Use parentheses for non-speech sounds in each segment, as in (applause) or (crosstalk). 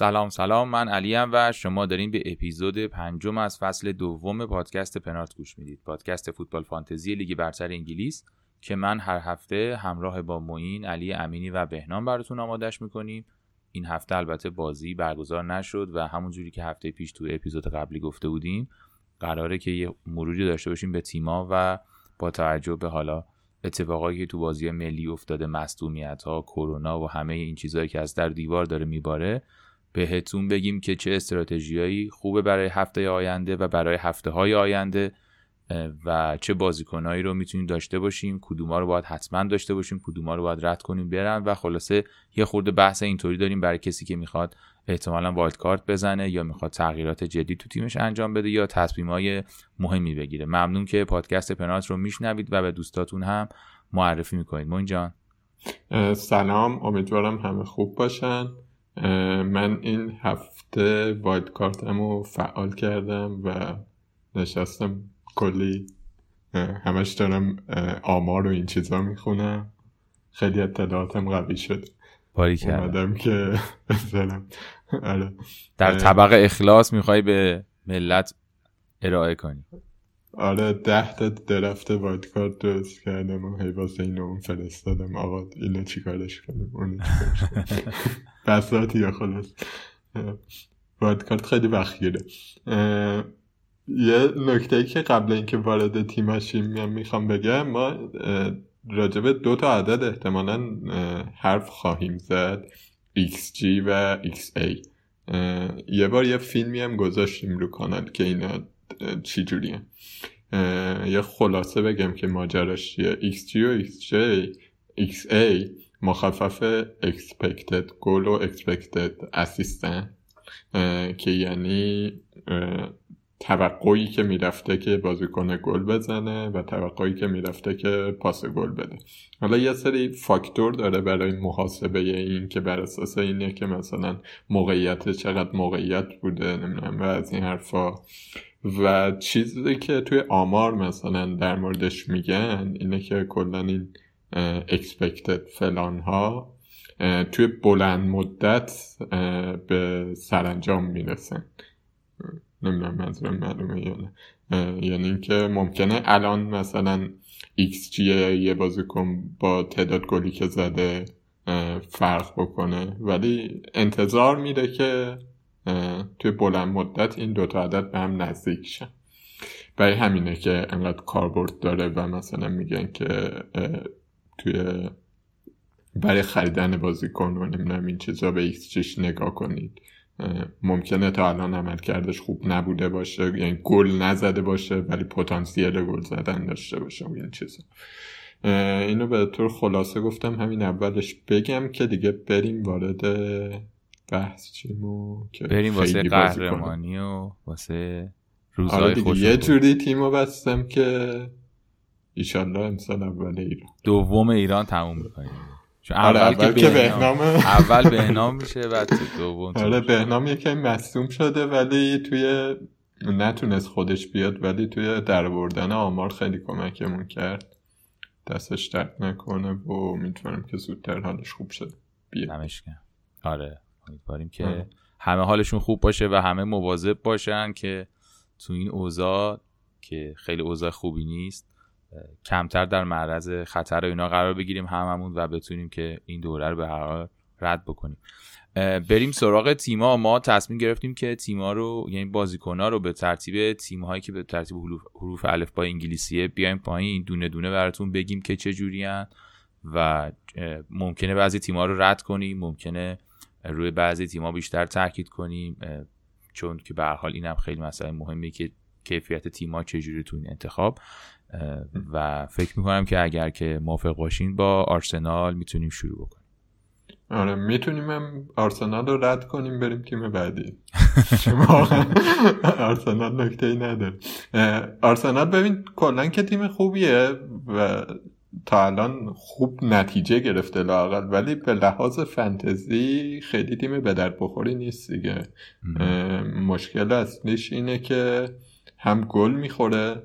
سلام سلام. من علیم و شما دارین به اپیزود پنجم از فصل دوم پادکست پنارت گوش می‌دید. پادکست فوتبال فانتزی لیگ برتر انگلیس که من هر هفته همراه با معین علی امینی و بهنام براتون آمادش می‌کنیم. این هفته البته بازی برگزار نشد و همونجوری که هفته پیش تو اپیزود قبلی گفته بودیم قراره که یه مروری داشته باشیم به تیما و با توجه به حالا اتفاقایی که تو بازی ملی افتاده مصدومیت کرونا و همه این چیزهایی که از در دیوار داره میباره بهتون بگیم که چه استراتژیایی خوبه برای هفته آینده و برای هفته های آینده و چه بازیکنهایی رو می‌تونیم داشته باشیم کدوما رو باید حتما داشته باشیم کدوما رو باید رد کنیم برن و خلاصه یه خورده بحث اینطوری داریم برای کسی که می‌خواد احتمالا wild card بزنه یا می‌خواد تغییرات جدی تو تیمش انجام بده یا تصمیمای مهمی بگیره. ممنون که پادکست پنات رو میشنوید و به دوستاتون هم معرفی می‌کنید. مون جان. سلام. امیدوارم همه خوب باشن. من این هفته وایلد کارتم رو فعال کردم و نشستم کلی همش دارم آمار و این چیزا می‌خونم. خیلی اطلاعاتم قوی شد. باری کردم که بزنم. آره. در طبق اخلاص می‌خوای به ملت ارائه کنی. آره ده تا درفت وایت کارت درست کردم و هی واسه اینو اون فرستادم. آقا اینو چیکارش کنم اونو بساتی یا خلاص. وایت کارت خیلی وقت گیره یه نکته ای که قبل اینکه وارد تیمشیم می‌خوام بگم ما راجبه دو تا عدد احتمالا حرف خواهیم زد. XG و XA یه بار یه فیلمی هم گذاشتیم رو کانال که اینا چی جوریه یه خلاصه بگم که ماجراش چیه؟ XG و XJ XA مخفف expected goal و expected assistant که یعنی توقعی که می‌رفته که بازیکن گل بزنه و توقعی که می‌رفته که پاس گل بده. حالا یه سری فاکتور داره برای محاسبه این که بر اساس اینه که مثلا موقعیت چقدر موقعیت بوده نمی‌دونم و از این حرفا. و چیزی که توی آمار مثلا در موردش میگن اینه که کلا این expected فلان ها توی بلند مدت به سرانجام می‌رسن. نمی‌دونم منظورم معلومه یا نه. یعنی اینکه ممکنه الان مثلا ایکس جی یه بازیکن با تعداد گلی که زده فرق بکنه ولی انتظار میره که توی بلند مدت این دوتا عدد به هم نزدیک شن برای همینه که انقدر کاربرد داره و مثلا میگن که توی برای خریدن بازیکن و نمی‌دونم این چیزا به ایکس جیش نگاه کنید. ممکنه تا الان عمل کردش خوب نبوده باشه یعنی گل نزده باشه ولی پتانسیل گل زدن داشته باشه و این چیزا. اینو به طور خلاصه گفتم همین اولش بگم که دیگه بریم وارد بحث چیمو که بریم واسه قهرمانی و واسه روزای آره خوش یه جوری تیمو بستم که ایشالله امسال اول ایران. دوم ایران تموم می‌کنیم. چون آره، اول, اول که بهنام اول بهنام میشه بعد دوم آره بهنام یکی مصوم شده ولی توی نتونست خودش بیاد ولی توی در آمار خیلی کمکمون کرد. دستش درد نکنه و امیدوارم که زودتر حالش خوب شده بیاد آره. امیدواریم که همه حالشون خوب باشه و همه مواظب باشن که تو این اوضاع که خیلی اوضاع خوبی نیست کمتر در معرض خطر و اینا قرار بگیریم هممون و بتونیم که این دوره رو به هر حال رد بکنیم. بریم سراغ تیما. ما تصمیم گرفتیم که تیما رو یعنی بازیکن‌ها رو به ترتیب تیم هایی که به ترتیب حروف الف با انگلیسیه بیایم پایین دونه دونه براتون بگیم که چه جوریان و ممکنه بعضی تیما رو رد کنیم ممکنه روی بعضی تیما بیشتر تاکید کنیم چون که به هر حال اینم خیلی مسئله مهمه که کیفیت تیما چجوری تو این انتخاب. و فکر می‌کنم که اگر که موافق باشین با آرسنال می‌تونیم شروع بکنیم. آره می‌تونیم هم آرسنال رو رد کنیم بریم تیم بعدی. (laughs) آرسنال نکته ای نداره آرسنال ببین کلا که تیم خوبیه و تا الان خوب نتیجه گرفته لاقل ولی به لحاظ فنتزی خیلی تیم به درد بخوری نیست دیگه. مشکل اصلیش اینه که هم گل می‌خوره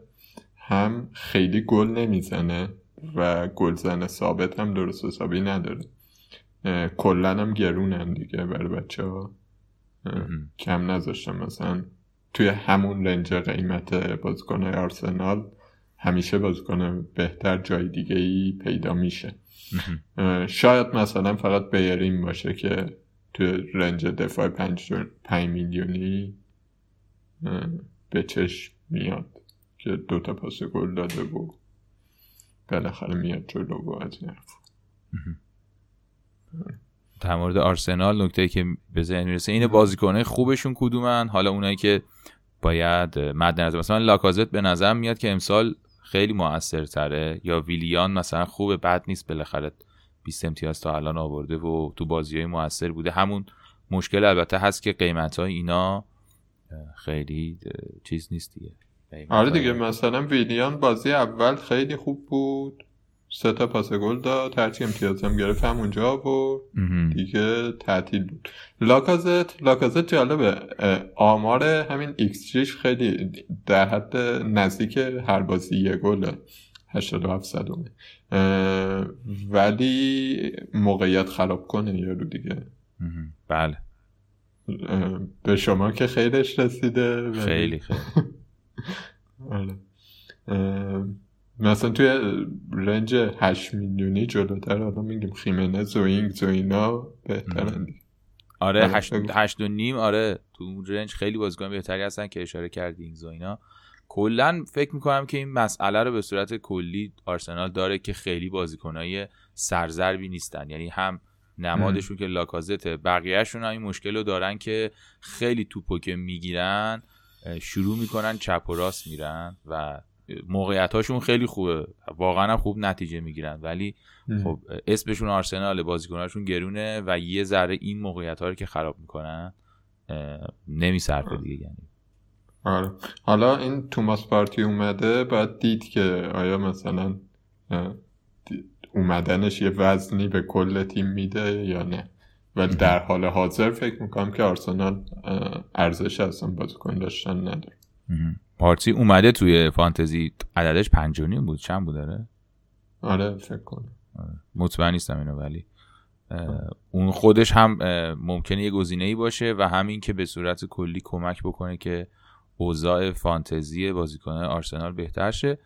هم خیلی گل نمی‌زنه و گلزن ثابت هم درست حسابی نداره. کلا هم گرونن دیگه برای بچه ها کم نذاشتم مثلا توی همون رنج قیمت بازیکن آرسنال همیشه بازیکن بهتر جای دیگه ای پیدا میشه. شاید مثلا فقط بیرین باشه که توی رنج دفاع پنج, پنج میلیونی به چشم میاد که دوتا پاس گل داده و بالاخره میاد جلو و از این در مورد آرسنال نکته که به ذهن می‌رسه اینه بازیکنه خوبشون کدومن؟ حالا اونایی که باید مد نظر مثلا لاکازت به نظر میاد که امسال خیلی موثرتره. یا ویلیان مثلا خوبه بد نیست بالاخره 20 امتیاز تا الان آورده و تو بازی های موثر بوده. همون مشکل البته هست که قیمت های اینا خیلی چیز نیست دیگه. آره دیگه مثلا ویلیان بازی اول خیلی خوب بود. سه تا پاس گل داد. هرچی امتیاز هم گرفت همونجا و دیگه تعطیل بود. لاکازت لاکازت جالبه. آمار همین ایکس خیلی در حد نزدیک هر بازی یه گله. 87 صدومه ولی موقعیت خراب کنه یارو دیگه. بله. به شما که خیلیش رسیده خیلی خیلی. (laughs) آره. مثلا توی رنج 8 میلیونی جلوتر آدم میگیم. خیمنه زوینگ زوینا بهترن آره هشت, هشت و نیم آره تو رنج خیلی بازیکن بهتری هستن که اشاره کردی این زوینا کلا فکر می‌کنم که این مسئله رو به صورت کلی آرسنال داره که خیلی بازیکنای سرزربی نیستن. یعنی هم نمادشون که لاکازته بقیهشون هم این مشکل رو دارن که خیلی توپو که می‌گیرن شروع می‌کنن چپ و راست میرن و موقعیت هاشون خیلی خوبه. واقعا هم خوب نتیجه می‌گیرن. ولی خب اسمشون آرسنال بازیکناشون گرونه و یه ذره این موقعیت ها رو که خراب می‌کنن نمیصرفه دیگه. یعنی آره. حالا این توماس پارتی اومده باید دید که آیا مثلا اومدنش یه وزنی به کل تیم میده یا نه. ولی در حال حاضر فکر می‌کنم که آرسنال ارزش اصلا بازیکن داشتن نداره. پارتی اومده توی فانتزی عددش پنجونی بود چند بود داره؟ آره فکر کنم. آره. مطمئن نیستم اینو ولی اون خودش هم ممکنه یه گزینه ای باشه و همین که به صورت کلی کمک بکنه که اوضاع فانتزی بازیکن آرسنال بهتر شه.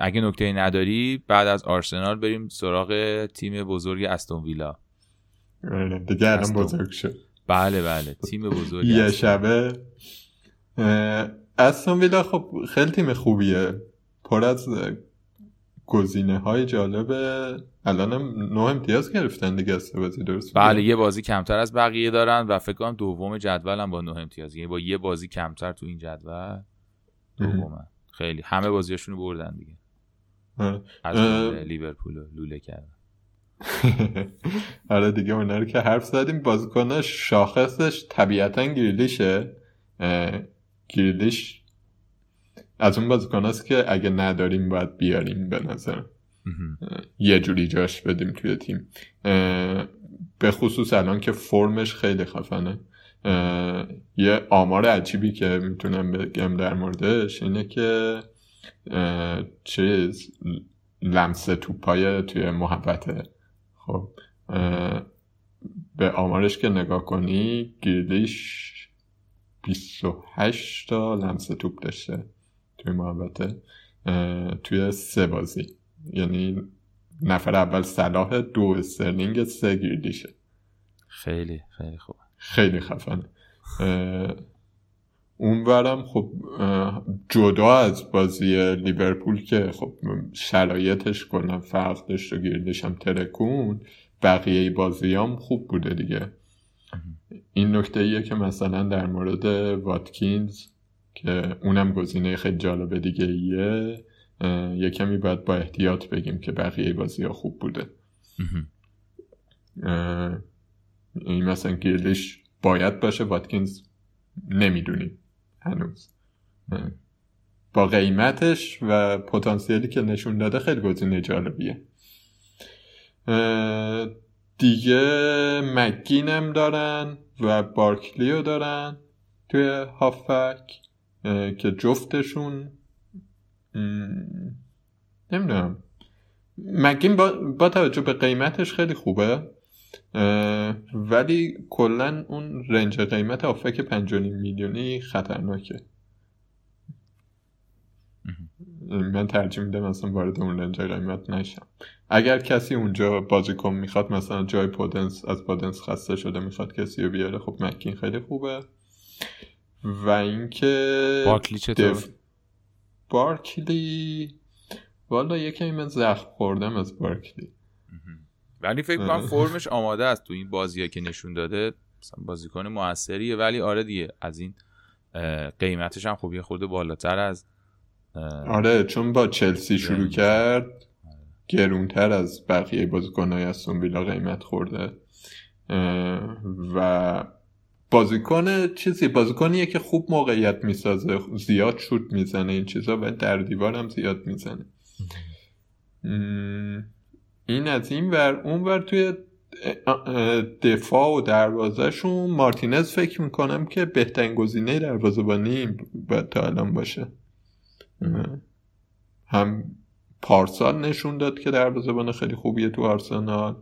اگه نکته نداری بعد از آرسنال بریم سراغ تیم بزرگ استون ویلا. آره، دیگه الان بزرگ شد. بله بله. تیم بزرگ یه شبه استون ویلا خب خیلی تیم خوبیه. پر از گزینه های جالبه الان هم نه امتیاز گرفتن دیگه از بازی درست بله یه بازی کمتر از بقیه دارن و فکر کنم دوم جدول هم با نه امتیاز. یعنی با یه بازی کمتر تو این جدول. دومه. خیلی. همه بازیاشونو بردن دیگه. از لیورپول لوله کردن. (laughs) آره دیگه اونا رو که حرف زدیم. بازیکنش شاخصش طبیعتا گریلیشه. گریلیش از اون بازیکن است که اگه نداریم باید بیاریم به نظر یه جوری جاش بدیم توی تیم. به خصوص الان که فرمش خیلی خفنه. یه آمار عجیبی که می‌تونم بگم در موردش اینه که چیز لمس توپای توی محبته. خب به آمارش که نگاه کنی گیلیش 28 تا لمس توپ داشته. توی محبته توی سه بازی. یعنی نفر اول صلاح دو استرلینگ سه گیرلیشه خیلی خیلی خوب خیلی خفن اونورم خب جدا از بازی لیورپول که خب شرایطش کنم فرق داشت و گیردش هم ترکون بقیه بازی هم خوب بوده دیگه. این نکته ایه که مثلا در مورد واتکینز که اونم گزینه خیلی جالب دیگه ایه یه کمی باید با احتیاط بگیم که بقیه بازی ها خوب بوده. این مثلا گیرلیش باید باشه واتکینز نمی‌دونیم هنوز. با قیمتش و پتانسیلی که نشون داده خیلی گزینه جالبیه. دیگه مکینم دارن و بارکلیو دارن توی هافک که جفتشون نمی‌دونم. مکین با, با توجه به قیمتش خیلی خوبه؟ ولی کلا اون رنج قیمت آفک 5 میلیونی خطرناکه. من ترجیح میدم اصلا وارد اون رنج قیمت نشم. اگر کسی اونجا بازیکن می‌خواد مثلا جای پودنس از پودنس خسته شده می‌خواد کسی رو بیاره خب مکین خیلی خوبه. و اینکه بارکلی چطور؟ دف... بارکلی؟ والا یکی من زخم خوردم از بارکلی. ولی فکر کنم فرمش آماده است تو این بازی که نشون داده. بازیکن موثریه ولی آره دیگه از این قیمتش هم خوبیه خورده بالاتر از آره چون با چلسی شروع کرد گرونتر از بقیه بازیکنهای از ویلا قیمت خورده. و بازیکن چیزی بازیکنیه که خوب موقعیت می‌سازه زیاد شوت می‌زنه این چیزا و در دیوار هم زیاد می‌زنه. این از این ور اون ور توی دفاع و دروازهشون مارتینز فکر می‌کنم که بهترین گزینه دروازه‌بانی باید تا الان باشه. هم پارسال نشون داد که دروازه‌بان خیلی خوبیه تو آرسنال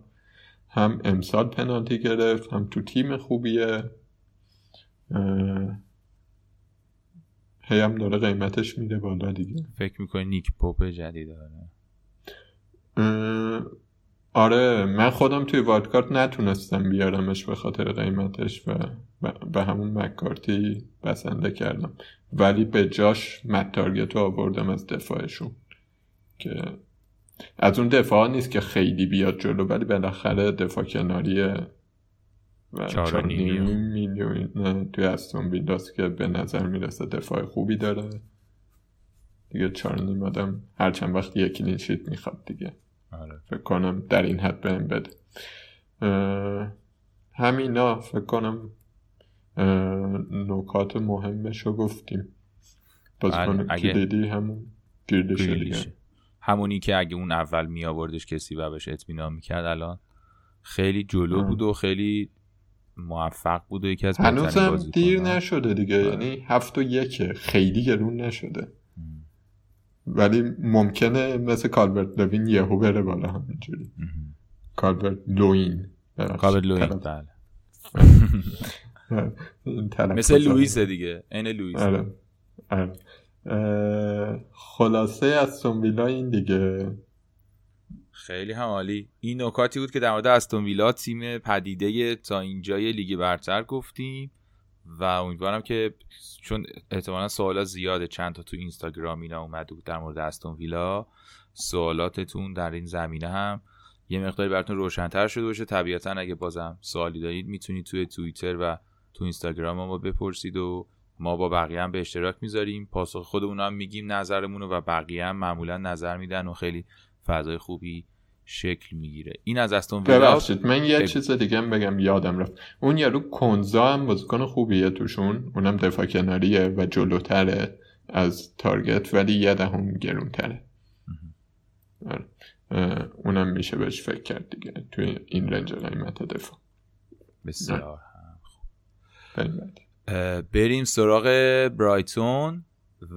هم امسال پنالتی گرفت هم تو تیم خوبیه. هی هم داره قیمتش میده بالا دیگه. فکر می‌کنی نیک پوپ جدید داره؟ آره من خودم توی وادکارت نتونستم بیارمش به خاطر قیمتش و به همون مکارتی بسنده کردم. ولی به جاش مت رو آوردم از دفاعشون که از اون دفاع نیست که خیلی بیاد جلو ولی بالاخره دفاع کناریه و چهار میلیون توی استون ویلاس که به نظر می‌رسه دفاع خوبی داره. دیگه چهار نیم آدم هر چند وقت یکی کلینشیت می‌خواد دیگه. آره. فکر کنم در این حد بهم بده. همینا فکر کنم نکات مهمش رو گفتیم بازیکن بله، کلیدی همون گریلیشه همونی که اگه اون اول می آوردش کسی و بهش اطمینان می‌کرد الان خیلی جلو بود و خیلی موفق بود و یکی از هنوزم دیر نشده دیگه. آره. یعنی هفت و یکه خیلی گرون نشده. ولی ممکنه مثل کالبرت لوین یهو بره بالا همینجوری. کالبرت لوین. کالبرت لوین بله. مثل لوئیس دیگه. این لوئیس. آره. آره. خلاصه از ویلا این دیگه. خیلی هم عالی. این نکاتی بود که در مورد استون ویلا تیم پدیده تا اینجای لیگ برتر گفتیم و امیدوارم که چون احتمالا سوالات زیاده چند تا تو اینستاگرام اینا اومده بود در مورد استون ویلا سوالاتتون در این زمینه هم یه مقداری براتون روشنتر شده باشه. طبیعتا اگه بازم سوالی دارید می‌تونید توی توییتر و تو اینستاگرام ما بپرسید و ما با بقیه هم به اشتراک می‌ذاریم. پاسخ خودمون هم میگیم نظرمون و بقیه هم معمولا نظر میدن و خیلی فضای خوبی شکل می‌گیره. این از استون ویلا ببخشید من یه چیز دیگه هم بگم یادم رفت. اون یارو کنزا هم بازیکن خوبیه توشون. اونم دفاع کناریه و جلوتره از تارگت ولی یه دهم گرونتره. آره. اونم میشه بهش فکر کرد دیگه. توی این رنج قیمت دفاع. بسیار بریم سراغ برایتون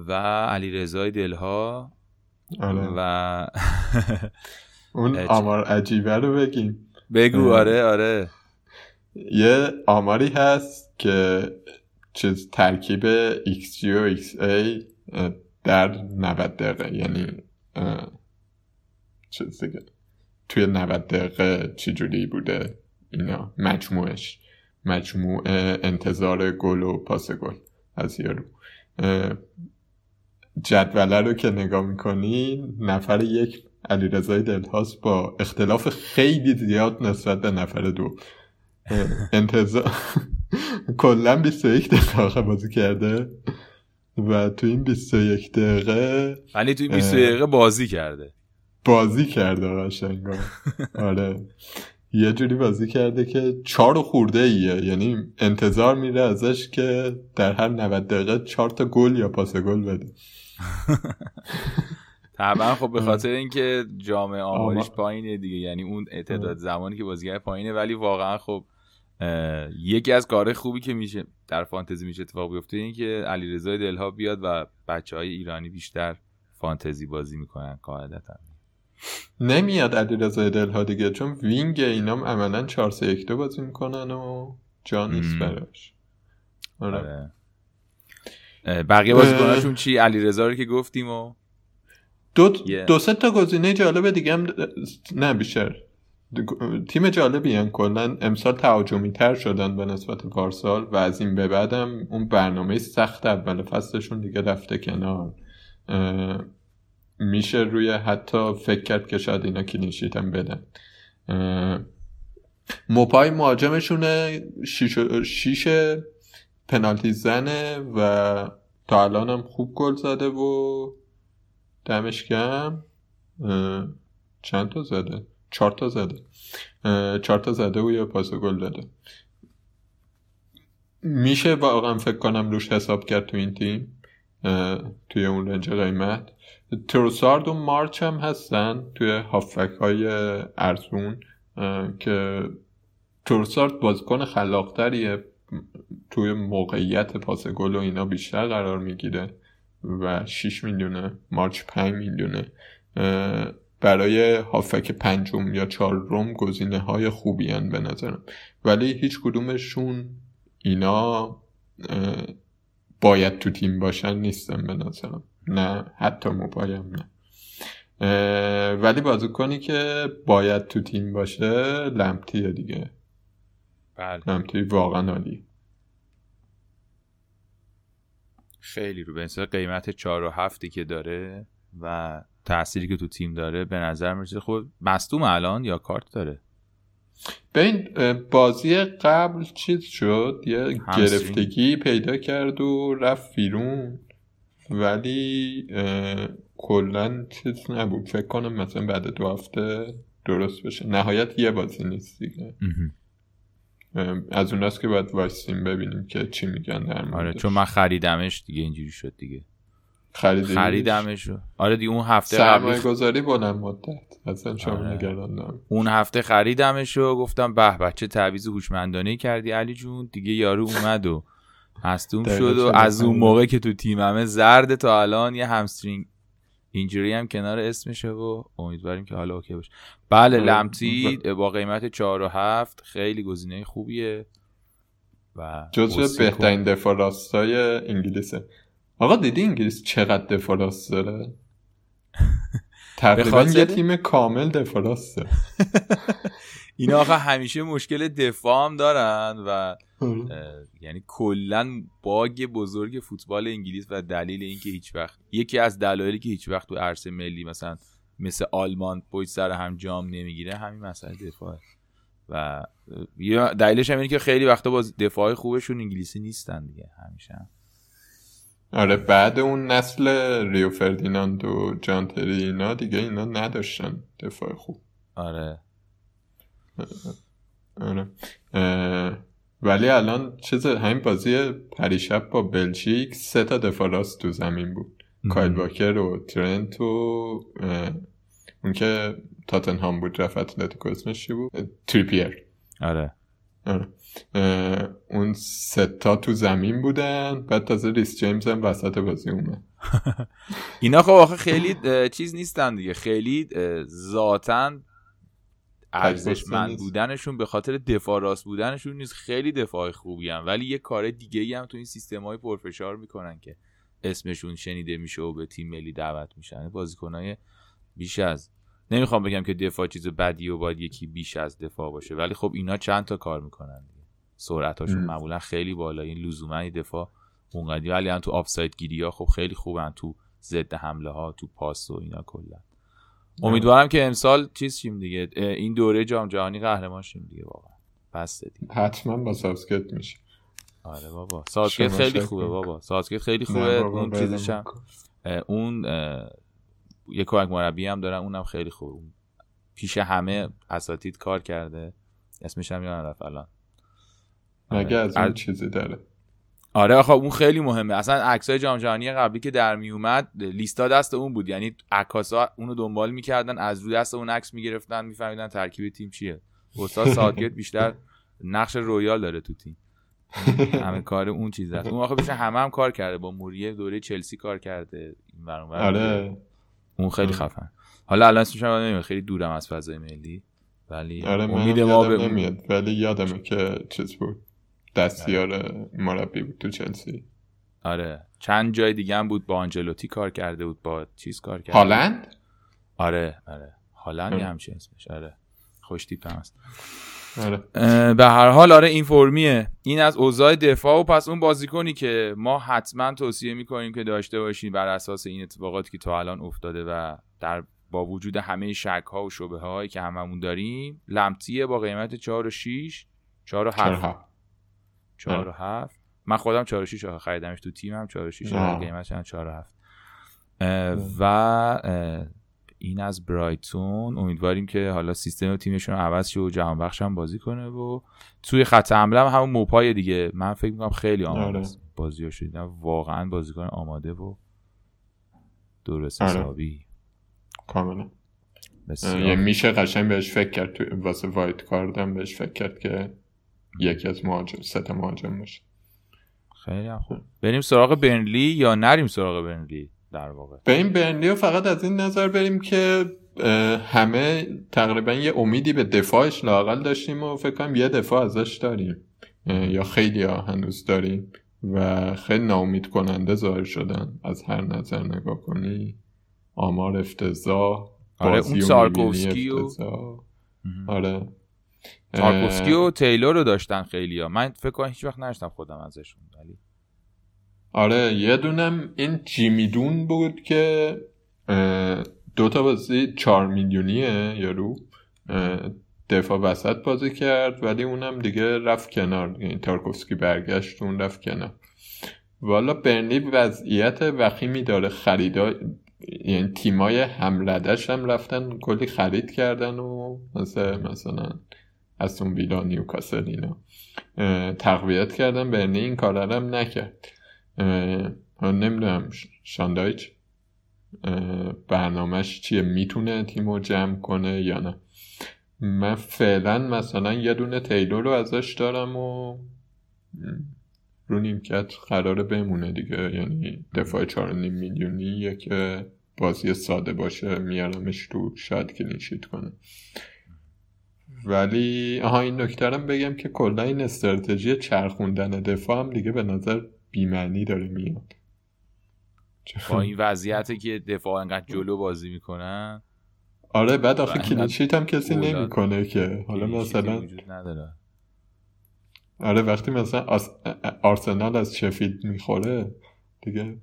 و علی رضای دلها آره. و (laughs) اون آمار عجیبه رو بگیم. بگو آره آره. یه آماری هست که چیز ترکیب XG و XA در 90 دقیقه. یعنی چیز دیگه. توی 90 دقیقه چجوری بوده اینا؟ مجموعش. مجموع انتظار گل و پاس گل از یارو. جدوله رو که نگاه می‌کنی نفر یک علی رضای دلهاست با اختلاف خیلی زیاد نسبت به نفر دو. انتظار (laughs) کلا 21 دقیقه بازی کرده و تو این 21 دقیقه ولی تو این 21 دقیقه بازی کرده. بازی کرده قشنگا (laughs) آره. یه جوری بازی کرده که چهار خورده ایه. یعنی انتظار میره ازش که در هر 90 دقیقه چهار تا گل یا پاس گل بده. (laughs) طبعا خب به خاطر اینکه جامعه آماریش پایینه دیگه یعنی اون اعتداد زمانی که بازیگر پایینه ولی واقعا خب یکی از کار خوبی که میشه در فانتزی میشه اتفاق بیفته این که علیرضا دلها بیاد و بچه های ایرانی بیشتر فانتزی بازی می‌کنن قاعدتا نمیاد علیرضا دلها دیگه چون وینگ اینا عملا 4 3 1 2 بازی می‌کنن و جا نیست براش. آره. آره. بقیه بازیکناشون چی؟ علیرضا رو که گفتیم و دو, yeah. دو سه تا گزینه جالب دیگه هم نه بیشتر. تیم جالبی هم کلا امسال تهاجمی تر شدن به نسبت پارسال و از این به بعدم اون برنامه سخت اول فصلشون دیگه رفته کنار. میشه روی حتی فکر کرد که شاید اینا کلینشیت هم بدن. موپای مهاجمشونه شیش, شیش پنالتی زنه و تا الان هم خوب گل زده و دمش کم چند تا زده؟ چهار تا زده. چهار تا زده و یه پاس گل داده. میشه واقعا فکر کنم روش حساب کرد تو این تیم؟ توی اون رنج قیمت. تروسارد و مارچ هم هستن توی هافک های ارزون که تروسارد بازیکن خلاقتریه. توی موقعیت پاس گل و اینا بیشتر قرار می‌گیره. و 6 میلیونه مارچ 5 میلیونه. برای هافک پنجم یا چهارم گزینه های خوبی هن به نظرم. ولی هیچ کدومشون اینا باید تو تیم باشن نیستن به نظرم. نه حتی موبایم نه. ولی بازیکنی که باید تو تیم باشه لمتیه دیگه. بله. لمتی واقعا عالی خیلی رو به قیمت چهار و هفتی که داره و تأثیری که تو تیم داره به نظر می‌رسه خود مصدوم الان یا کارت داره؟ به این بازی قبل چیز شد؟ یه گرفتگی پیدا کرد و رفت بیرون. ولی کلا چیز نبود. فکر کنم مثلا بعد دو هفته درست بشه. نهایت یه بازی نیست دیگه. از اوناست که باید وایسیم ببینیم که چی میگن در آره چون من خریدمش دیگه اینجوری شد دیگه. خریدی خریدمش آره دیگه اون هفته سرمایه گذاری بلند مدت. اصلا شما آره. اون هفته خریدمش و گفتم به بچه تعویض هوشمندانه کردی علی جون. دیگه یارو اومد و (laughs) هستون شد و از اون موقع که تو تیممه زرد تا الان یه همسترینگ اینجوری هم کنار اسمشه و امیدواریم که حالا اوکی باشه. بله آره. لمتی با قیمت 4 و 7 خیلی گزینه خوبیه و جزو بهترین دفاع راستای انگلیسه. آقا دیدی انگلیس چقدر دفاع راست داره؟ (laughs) تقریبا یه تیم کامل دفاع راسته (laughs) اینا آقا همیشه مشکل دفاع هم دارن و یعنی کلا باگ بزرگ فوتبال انگلیس و دلیل اینکه هیچ وقت یکی از دلایلی که هیچ وقت تو عرصه ملی مثلا مثل آلمان پشت سر هم جام نمی‌گیره همین مسئله دفاعه. و دلیلش هم اینه که خیلی وقتا با دفاع خوبشون انگلیسی نیستن دیگه همیشه هم. آره بعد اون نسل ریو فردیناند و جان تری اینا دیگه اینا نداشتن دفاع خوب. آره. آره. ولی الان چیز همین بازی پریشب با بلژیک سه تا دفاع راست تو زمین بود. کایل واکر و ترنت و اون که تاتنهام بود رفت اتلتیکو اسمش چی بود؟ تریپیر. آره. آره. اون ستا تو زمین بودن بعد تازه ریس جیمز هم وسط بازی اومد. (laughs) اینا خب آخه خیلی چیز نیستن دیگه. خیلی ذاتا ارزشمند بودنشون به خاطر دفاع راست بودنشون نیست خیلی دفاع خوبی هم. ولی یه کار دیگه ای هم تو این سیستم های پرفشار می‌کنن که اسمشون شنیده میشه و به تیم ملی دعوت میشن. بازیکنهای بیش از نمی‌خوام بگم که دفاع چیز بدی و باید یکی بیش از دفاع باشه ولی خب اینا چند تا کار می‌کنن سرعتاشون معمولا خیلی بالا. این لزوما دفاع اونقدی. ولی هم تو آفساید گیری ها خب خیلی خوبن تو ضد حمله ها تو پاس و اینا کلا. امیدوارم که امسال چیز شیم دیگه. این دوره جام جهانی قهرمان شیم دیگه واقعا. بس دیگه. حتما با سابسکت میشه. آره بابا. ساسکت خیلی خوبه بابا. ساسکت خیلی خوبه. اون چیزش اون یه کمک مربی هم دارن اونم خیلی خوب. پیش همه اساتید کار کرده. اسمش هم یادم رفت الان. مگه از اون چیزی داره؟ آره آخه اون خیلی مهمه. اصلا عکسای جام جهانی قبلی که در می اومد لیستا دست اون بود. یعنی عکاسا اونو دنبال می‌کردن از رو دست اون عکس می‌گرفتن میفهمیدن ترکیب تیم چیه. استاد سادگت بیشتر نقش رویال داره تو تیم. همه کار اون چیز اون آخه بیشتر همه هم کار کرده. با موریه دوره چلسی کار کرده. این آره. اون خیلی خفن. حالا الان اسمش نمی‌دونم. خیلی دورم از فضای ملی. ولی آره امید ما به نمیاد. ولی یادمه که چیز بود. دستیار مربی بود تو چلسی. آره. چند جای دیگه هم بود با آنجلوتی کار کرده بود با چیز کار کرده هالند؟ آره آره. هالند همچین اسمش. آره. خوش تیپ هست. آره. به هر حال آره این فرمیه. این از اوضاع دفاع و پس اون بازیکنی که ما حتما توصیه می‌کنیم که داشته باشیم بر اساس این اتفاقاتی که تا الان افتاده و در با وجود همه شک ها و شبه هایی که هممون داریم لمتیه با قیمت 4 و 6 4 و 7 4 و 7 من خودم 4 و 6 خریدمش تو تیمم 4 و 6 قیمتش 4 و 7 و این از برایتون. امیدواریم که حالا سیستم تیمشون عوض شه و جهان بخش هم بازی کنه و توی خط حمله هم همون موپای دیگه. من فکر می‌کنم خیلی آماده آره. بازی شد واقعا بازیکن آماده و درست آره. حسابی. کاملا یه میشه قشنگ بهش فکر کرد تو واسه وایت کاردم بهش فکر کرد که یکی از مهاجم سه مهاجم باشه. خیلی خوب. بریم سراغ برنلی یا نریم سراغ برنلی در واقع؟ به این برنلی فقط از این نظر بریم که همه تقریبا یه امیدی به دفاعش لاقل داشتیم و فکر کنم یه دفاع ازش داریم. یا خیلی ها هنوز داریم و خیلی ناامید کننده ظاهر شدن. از هر نظر نگاه کنی آمار افتضاح آره اون سارکوفسکی و آره. سارکوفسکی و تیلور رو داشتن خیلی ها من فکر کنم هیچ وقت نشتم خودم ازشون ولی آره یه دونم این جیمیدون بود که دو تا بازی چهار میلیونیه یارو. دفاع وسط بازی کرد ولی اونم دیگه رفت کنار. یعنی تارکوفسکی برگشت اون رفت کنار. والا برنلی وضعیت وخیمی داره. خریدا یعنی تیمای هملدش هم رفتن کلی خرید کردن و مثلا مثلا از اون ویلا نیوکاسل اینا. تقویت کردن برنی این کار هم نکرد نمی‌دونم شاندایچ برنامهش چیه؟ می‌تونه تیم رو جمع کنه یا نه؟ من فعلا مثلا یه دونه تیلور رو ازش دارم و رو نیمکت قراره بمونه دیگه. یعنی دفاع چهار نیم میلیونی که بازی ساده باشه میارمش تو شاید کلینشیت کنه. ولی آها این نکته رم بگم که کلا این استراتژی چرخوندن دفاع هم دیگه به نظر بیمعنی داره میاد. با این وضعیتی که دفاع انقدر جلو بازی می‌کنن. آره بعد آخه clean sheet هم کسی نمی‌کنه که. حالا مثلا آره وقتی مثلا آرسنال از شفیلد می‌خوره دیگه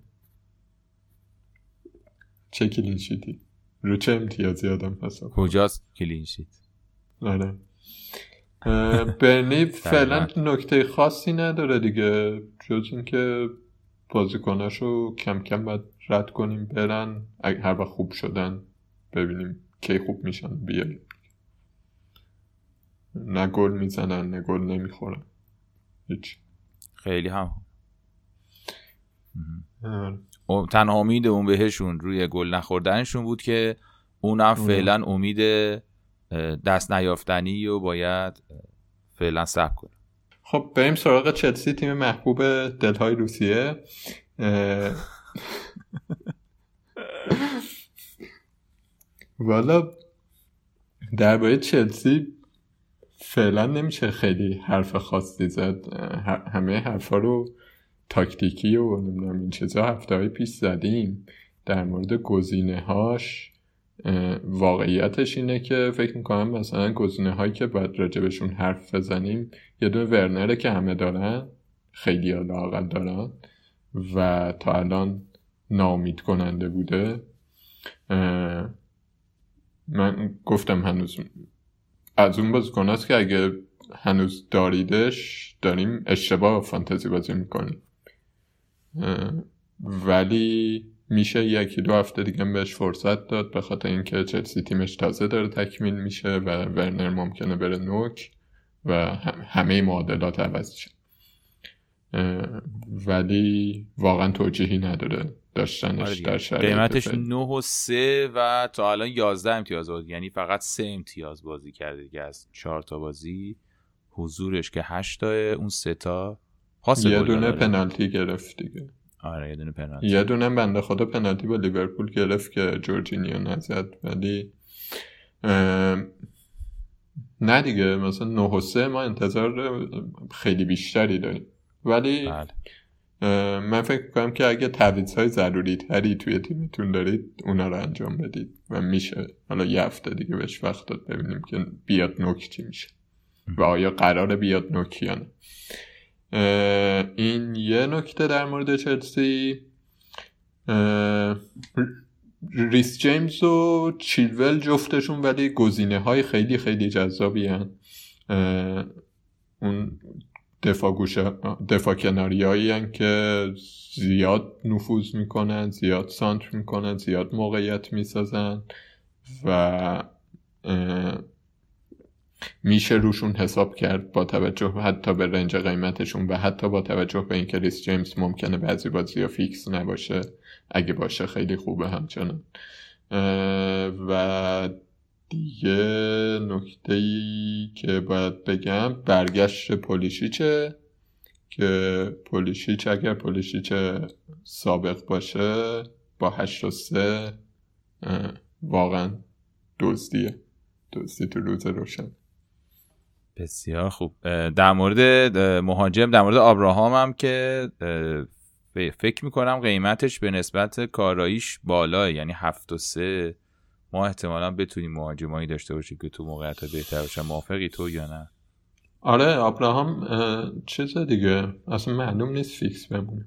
چه clean sheet ی رو چه امتیازی آدم حساب کجاست کلینشیت آره. برنی (laughs) فعلا نکته خاصی نداره دیگه جز اینکه بازیکناشو کم کم باید رد کنیم برن هر وقت خوب شدن ببینیم کی خوب میشن بیاریم. نه گل می‌زنن نه گل نمی‌خورن. هیچ. خیلی هم. تنها امید اون بهشون روی گل نخوردنشون بود که اونم. فعلا امید دست نیافتنی و باید فعلا سب کنه خب بریم سراغ چلسی تیم محبوب دلهای روسیه. والا درباره چلسی فعلا نمیشه خیلی حرف خاصی زد. همه حرفا رو تاکتیکی و نمی‌دونم این چیزا هفته های پیش زدیم در مورد گزینه هاش واقعیتش اینه که فکر می‌کنم مثلا گزینه هایی که باید راجبشون حرف بزنیم یه دو ورنره که همه دارن خیلی لاقل دارن و تا الان نامید کننده بوده من گفتم هنوز از اون بازیکن است که اگه هنوز داریدش داریم اشتباه فانتزی بازی می‌کنیم. ولی میشه یکی دو هفته دیگه بهش فرصت داد به خاطر اینکه چلسی تیمش تازه داره تکمیل میشه و ورنر ممکنه بره نوک و همه معادلات عوض شه ولی واقعا توجیهی نداره داشتنش آره در شرایط قیمتش 9 و 3 و تا الان 11 امتیاز بازی یعنی فقط 3 امتیاز بازی کرده دیگه از 4 تا بازی. حضورش که 8 تا اون 3 تا. یه دونه پنالتی گرفت دیگه. آره یه دونه پنالتی. یه دونه بنده خدا پنالتی با لیورپول گرفت که جورجینیو نزد. ولی نه دیگه مثلا 9 و 3 ما انتظار خیلی بیشتری داریم. ولی بله. من فکر کنم که اگه تعویض های ضروری تری توی تیمتون دارید اونا رو انجام بدید و میشه. حالا یه هفته دیگه بهش وقت داد ببینیم که بیاد نوک چی میشه. و آیا قرار بیاد نوک یا نه این یه نکته در مورد چلسی ریس جیمز و چیلول جفتشون ولی گزینه های خیلی خیلی جذابی هن. اون دفاع گوشه دفاع کناریایی که زیاد نفوذ می‌کنن زیاد سانتر می‌کنن زیاد موقعیت می‌سازن و میشه روشون حساب کرد با توجه حتی به رنج قیمتشون و حتی با توجه به اینکه ریس جیمز ممکنه بعضی بازی ها فیکس نباشه اگه باشه خیلی خوبه همچنان. و دیگه نکته ای که باید بگم برگشت پولیشیچه که پولیشیچ اگر پولیشیچ سابق باشه با هشت و سه واقعا دزدیه دزدی تو روز روشن. بسیار خوب. در مورد مهاجم در مورد آبراهام هم که فکر می‌کنم قیمتش به نسبت کاراییش بالاه. یعنی هفت و سه ما احتمالا بتونیم مهاجمایی داشته باشیم که تو موقعیت بهتر باشن. موافقی تو یا نه؟ آره ابراهام چیز دیگه. اصلا معلوم نیست فیکس بمونه.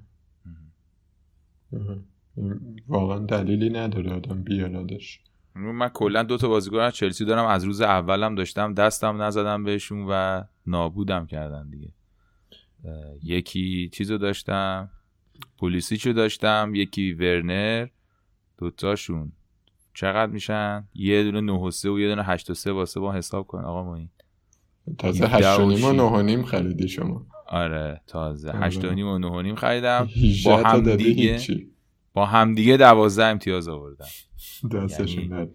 واقعا دلیلی نداره آدم بیارادش. من کلا دو تا بازیکن از چلسی دارم. از روز اولم داشتم دستم نزدم بهشون و نابودم کردن دیگه. یکی چیزو داشتم پولیسیچو داشتم یکی ورنر دوتاشون. چقدر میشن؟ یه دونه 9 و 3 و یه دونه 8 و 3 واسه با حساب کن آقا ما این تازه 8 و نیم و 9 و نیم خریدی شما. آره تازه 8 و نیم و 9 و نیم خریدم. با هم دیگه با هم دیگه 12 امتیاز آوردم دستشون یعنی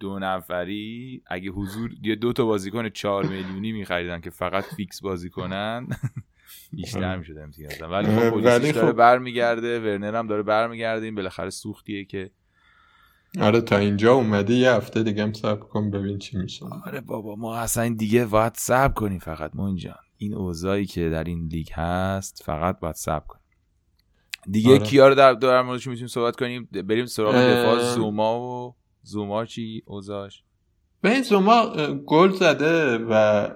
دو نفری اگه حضور یه دو تا بازیکن 4 میلیونی میخریدن که فقط فیکس بازی کنن (laughs) بیشتر می‌شد امتیاز ولی خب پلیسش داره خب- برمیگرده ورنر هم داره برمیگرده این بالاخره سوختیه که آره تا اینجا اومده یه هفته دیگه هم صبر کن ببین چی میشه. آره بابا ما اصلا دیگه باید صبر کنیم فقط. ما اینجا این اوضاعی که در این لیگ هست فقط باید صبر کنیم. دیگه آره. کیا رو در, در موردش می‌تونیم صحبت کنیم؟ بریم سراغ دفاع زوما و زوما چی؟ اوضاعش به زوما گل زده و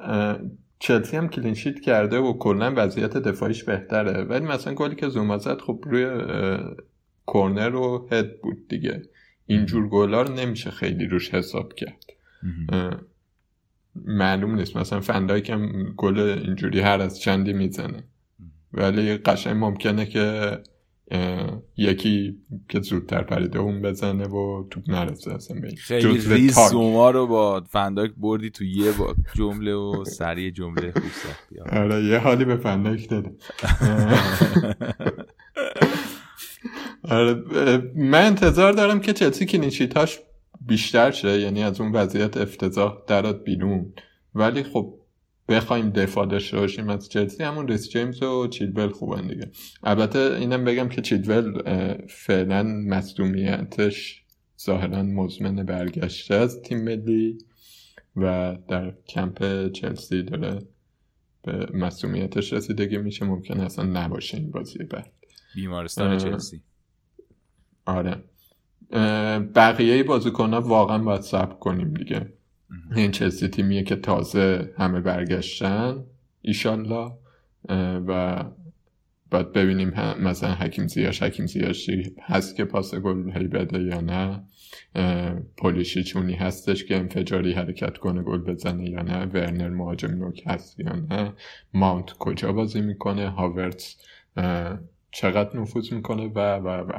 چلسی هم کلینشیت کرده و کلا وضعیت دفاعیش بهتره. ولی مثلا گلی که زوما زد خب روی کورنر و هد بود دیگه. اینجور گلا رو نمیشه خیلی روش حساب کرد. معلوم نیست. مثلا فندایک هم گل اینجوری هر از چندی می‌زنه. ولی قشنگ ممکنه که یکی که زودتر پریده اون بزنه و توپ نرسه اصلا خیلی ریز زوما رو با فنداک بردی تو یه با جمله و سریع جمله خوب ساختی آره یه حالی به فنداک داده (laughs) آره من انتظار دارم که چلسی کلینشیتاش بیشتر شه یعنی از اون وضعیت افتضاح درات بیرون. ولی خب بخوایم دفاع داشته باشیم از چلسی همون ریس جیمز و چیدول خوبن دیگه. البته اینم بگم که چیدول فعلا مصدومیتش ظاهرا مزمن برگشته از تیم ملی و در کمپ چلسی داره به مصدومیتش رسیدگی میشه. ممکن اصلا نباشه این بازی بعد. بیمارستان چلسی. آره. بقیه بازیکن ها واقعا باید صبر کنیم دیگه. این چلسی تیمیه که تازه همه برگشتن ایشالله. و باید ببینیم مثلا حکیم زیاش حکیم زیاشی هست که پاس گل هی بده یا نه. پولیشی چونی هستش که انفجاری حرکت کنه گل بزنه یا نه. ورنر مهاجم نوک هست یا نه. ماونت کجا بازی می‌کنه؟ هاورتس چقدر نفوذ می‌کنه؟ و و و.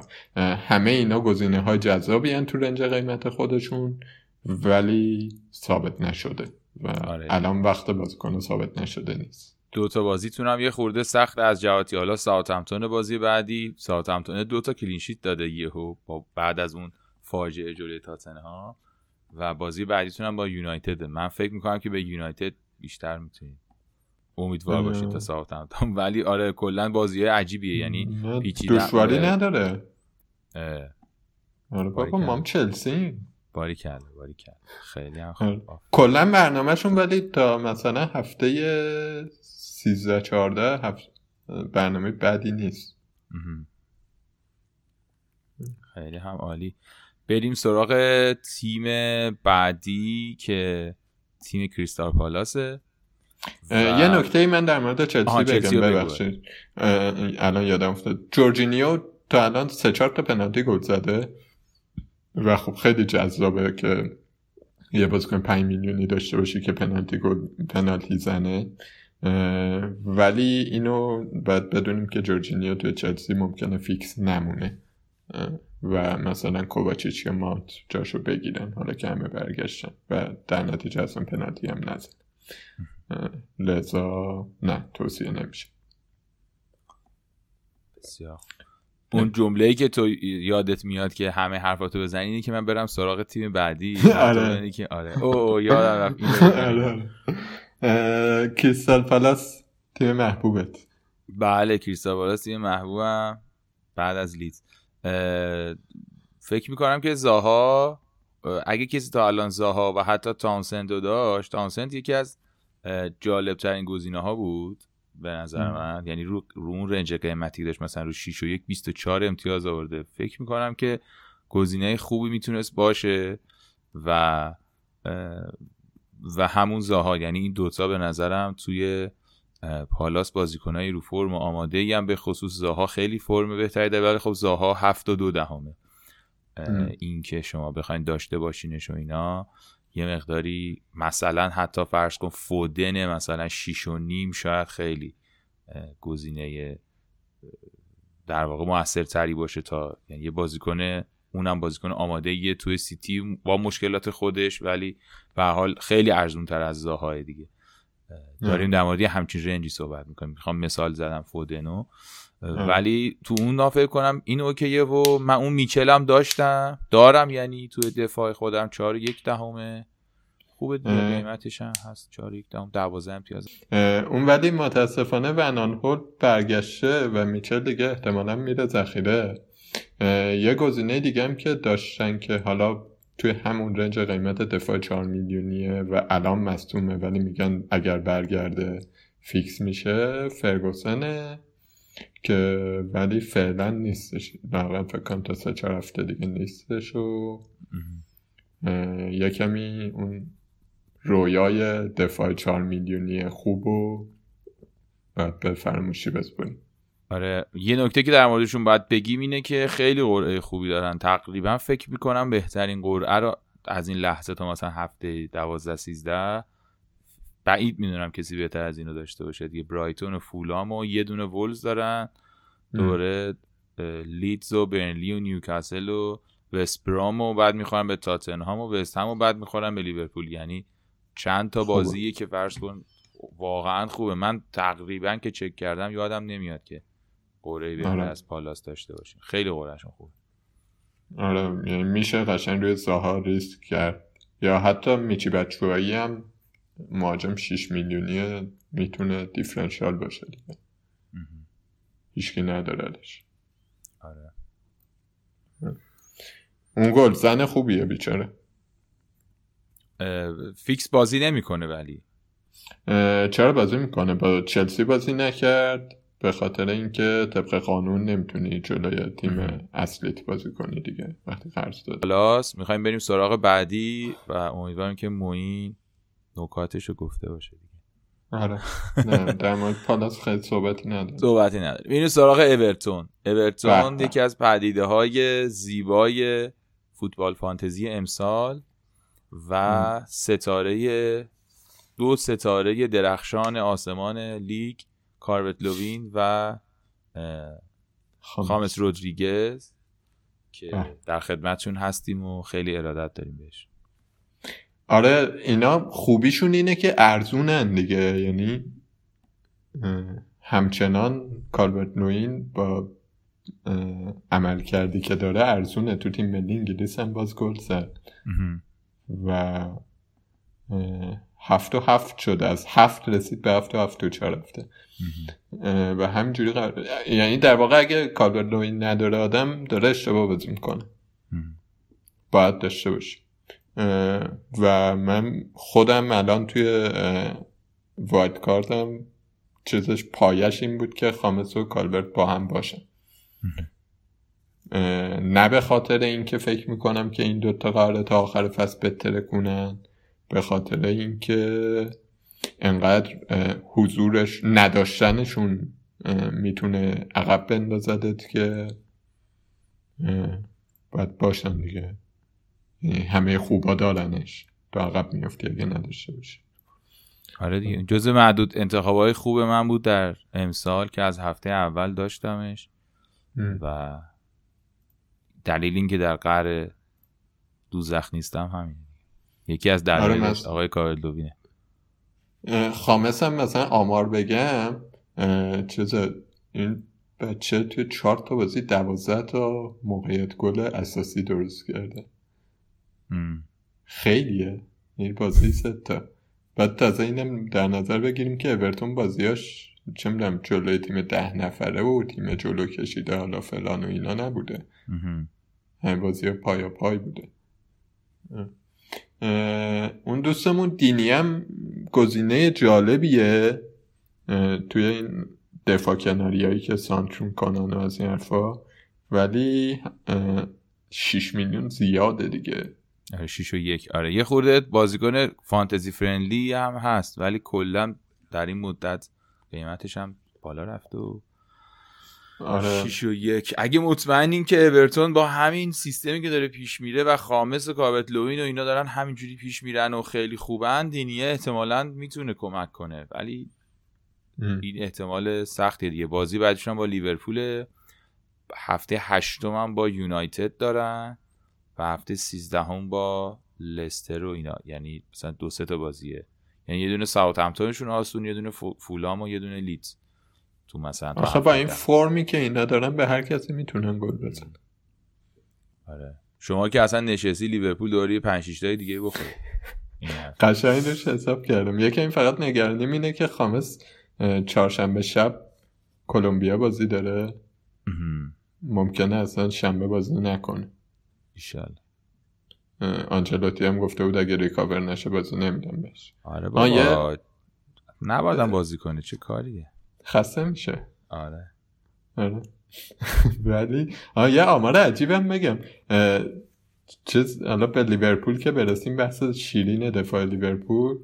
همه اینا گزینه های جذابی تو range قیمت خودشون. ولی ثابت نشده و آره. الان وقت بازیکن ثابت نشده نیست. دو تا بازیتون هم یه خورده سخت از جهاتی حالا ساوثهمپتون بازی بعدی ساوثهمپتون دو تا clean sheet داده یهو با بعد از اون فاجعه جلوی ها و بازی بعدیتون هم با یونایتد. من فکر می‌کنم که به یونایتد بیشتر می‌تونید امیدوار باشید تا ساوثهمپتون (laughs) ولی آره کلا بازی عجیبیه. یعنی دشواری نداره. آره بابا ما چلسی باری کرده باری کرده. خیلی هم خوب. کلا برنامهشون ولی تا مثلا هفته 13 14 هفته برنامه بعدی نیست. خیلی هم عالی. بریم سراغ تیم بعدی که تیم کریستال پالاسه یه نکته من در مورد چلسی بگم ببخشید. الان یادم افتاد. جورجینیو تا الان سه چهار تا پنالتی گل زده. و خب خیلی جذابه که یه بازیکن 5 میلیونی داشته باشی که پنالتی گل پنالتی زنه. ولی اینو باید بدونیم که جورجینیو توی چلسی ممکنه فیکس نمونه. و مثلا کوواچیچ که مات جاشو بگیرن حالا که همه برگشتن و در نتیجه اصلا پنالتی هم نزد لذا نه توصیه نمیشه. بسیار اون جمله ای که تو یادت میاد که همه حرفاتو بزنی اینه که من برم سراغ تیم بعدی. (laughs) آره. که آره. او (laughs) یادم کریستال پالاس تیم محبوبت. بله کریستال پالاس تیم محبوبم. بعد از لیدز. فکر می‌کنم که زاها اگه کسی تا الان زاها و حتی تانسند رو داشت تانسند یکی از جالب ترین گزینه ها بود. به نظر من. یعنی رو, رو اون رنج قیمتی داشت مثلا رو 6 و 1 24 امتیاز آورده. فکر می‌کنم که گزینه خوبی می‌تونست باشه و و همون زاها. یعنی این دوتا به نظرم توی پالاس بازیکنایی رو فرم و آماده ای هم به خصوص زاها خیلی فرم بهتری داره. ولی خب زاها هفت و دو دهمه. این که شما بخواین داشته باشینش و اینا. یه مقداری مثلا حتی فرض کن فودن مثلا شیش و نیم شاید خیلی گزینه در واقع موثرتری باشه تا یعنی یه بازیکن اونم بازیکن آماده یه توی سیتی با مشکلات خودش ولی به حال خیلی ارزون تر از زاهای دیگه. داریم در مورد همچین رنجی صحبت می‌کنیم. می‌خوام مثال زدم فودنو. ولی تو اون نافع کنم این اوکیه و من اون میچلم داشتم. دارم یعنی تو دفاع خودم چهار یک دهمه. خوبه دیگه قیمتش هم هست چهار یک دهم دوازه امتیاز. اون ولی متاسفانه ونان هول برگشته و میچل دیگه احتمالا میره ذخیره. یه گزینه دیگه هم که داشتن که حالا توی همون رنج قیمت دفاع چهار میلیونیه و الان مستومه ولی میگن اگر برگرده فیکس میشه فرگوسنه. که ولی فعلا نیستش. واقعا فکر کنم تا سه چهار هفته دیگه نیستش و یه کمی اون رویای دفاع چهار میلیونی خوب و باید به فرموشی بسپریم آره یه نکته که در موردشون باید بگیم اینه که خیلی قرعه خوبی دارن. تقریبا فکر می‌کنم بهترین قرعه رو از این لحظه تا مثلا هفته دوازده سیزده بعید می‌دونم کسی بهتر از اینو داشته باشه. دیگه برایتون و فولام و یه دونه ولز دارن. دوره لیدز و برنلی و نیوکاسل و وستبرام و بعد می‌خورن به تاتنهام و وست هم و بعد می‌خورن به لیورپول. یعنی چند تا بازیه که فرض کن واقعا خوبه. من تقریبا که چک کردم یادم نمیاد که قرعه بهتر آره. از پالاس داشته باشیم. خیلی قرعهشون خوبه. آره یعنی میشه قشنگ روی زاها ریسک کرد. یا حتی میچی بچوهایی هم مهاجم 6 میلیونی می‌تونه دیفرنشیال باشه دیگه. هیچکی نداردش آره. اون گل زن خوبیه بیچاره. فیکس بازی نمی‌کنه ولی. چرا بازی می‌کنه؟ با چلسی بازی نکرد. به خاطر اینکه طبق قانون نمی‌تونی جلوی تیم اصلیت بازی کنی دیگه. وقتی قرض داد خلاص می‌خوایم بریم سراغ بعدی و امیدوارم که موین نکاتش رو گفته باشه دیگه. آره. نه در مورد پالاس خیلی صحبتی نداره صحبتی نداره میریم سراغ اورتون. اورتون یکی از پدیده های زیبای فوتبال فانتزی امسال و ستاره دو ستاره درخشان آسمان لیگ کاربت لوین و خامس. رودریگز که در خدمتشون هستیم و خیلی ارادت داریم بهش. آره اینا خوبیشون اینه که ارزونن دیگه یعنی همچنان کالبرت نوین با عمل کردی که داره ارزونه. تو تیم ملی انگلیس هم باز گل زد. و هفت و هفت شده. از هفت رسید به هفت و هفت و چهار هفته و همینجوری قرار یعنی در واقع اگه کالبر لوین نداره آدم داره اشتباه بازی می‌کنه. باید داشته باشه و من خودم الان توی وایت کاردم چیزش پایش این بود که خامس و کالبرت با هم باشن. نه به خاطر اینکه فکر می‌کنم که این دوتا قراره تا آخر فصل بتره کنن به خاطر اینکه انقدر حضورش نداشتنشون می‌تونه عقب بندازدت که باید باشن دیگه. همه خوبا دارنش. تو عقب میفتی اگه نداشته باشه آره دیگه. جز معدود انتخابای خوب من بود در امسال که از هفته اول داشتمش. و دلیل این که در قهر دوزخ نیستم همین. یکی از دلایل آره آقای کارل خامس هم مثلا آمار بگم. چیز این بچه توی چهار تا بازی دوازده تا موقعیت گل اساسی درست کرده. خیلیه. این بازی سه تا. بعد تازه اینم در نظر بگیریم که اورتون بازیاش چه می‌دونم جلوی تیم ده نفره و تیم جلو کشیده حالا فلان و اینا نبوده. همه بازی ها پایا پای بوده. اون دوستمون دینی هم گزینه جالبیه. توی این دفاع کناری هایی که سانترون کنن و از این حرفا. ولی 6 میلیون زیاده دیگه. 6 و یک. آره یه خورده بازیکن فانتزی فرندلی هم هست ولی کلا در این مدت قیمتش هم بالا رفت و آره. 6 و یک. اگه مطمئنین که اورتون با همین سیستمی که داره پیش میره و خامس و کابت لوین و اینا دارن همینجوری پیش میرن و خیلی خوبن دینیه احتمالا می‌تونه کمک کنه. ولی این احتمال سختیه دیگه. بازی بعدشون با لیورپول هفته هشتم هم با یونایتد دارن. و هفته سیزدهم با لستر و اینا. یعنی مثلا دو سه تا بازیه. یعنی یه دونه ساوت همتونشون آسون یه دونه فولام و یه دونه لیدز. تو مثلا آخه با این فرمی که اینا دارن به هر کسی می‌تونن گل بزنن. آره. شما که اصلا نشستی لیورپول دوری 5 6 دیگه بخورید قشنگش حساب کردم. یکی این فقط نگرانیم اینه که خامس چهارشنبه شب کلمبیا بازی داره. ممکنه اصلا شنبه بازی نکنه. ایشال آنچلوتی هم گفته بود اگه ریکاور نشه بازی نمیدم بهش. آره بابا نبایدم بازی کنه چه کاریه؟ خسته میشه. آره. آره. (laughs) ولی یه آمار عجیبم بگم. چیز حالا به لیورپول که برسیم بحث شیرین دفاع لیورپول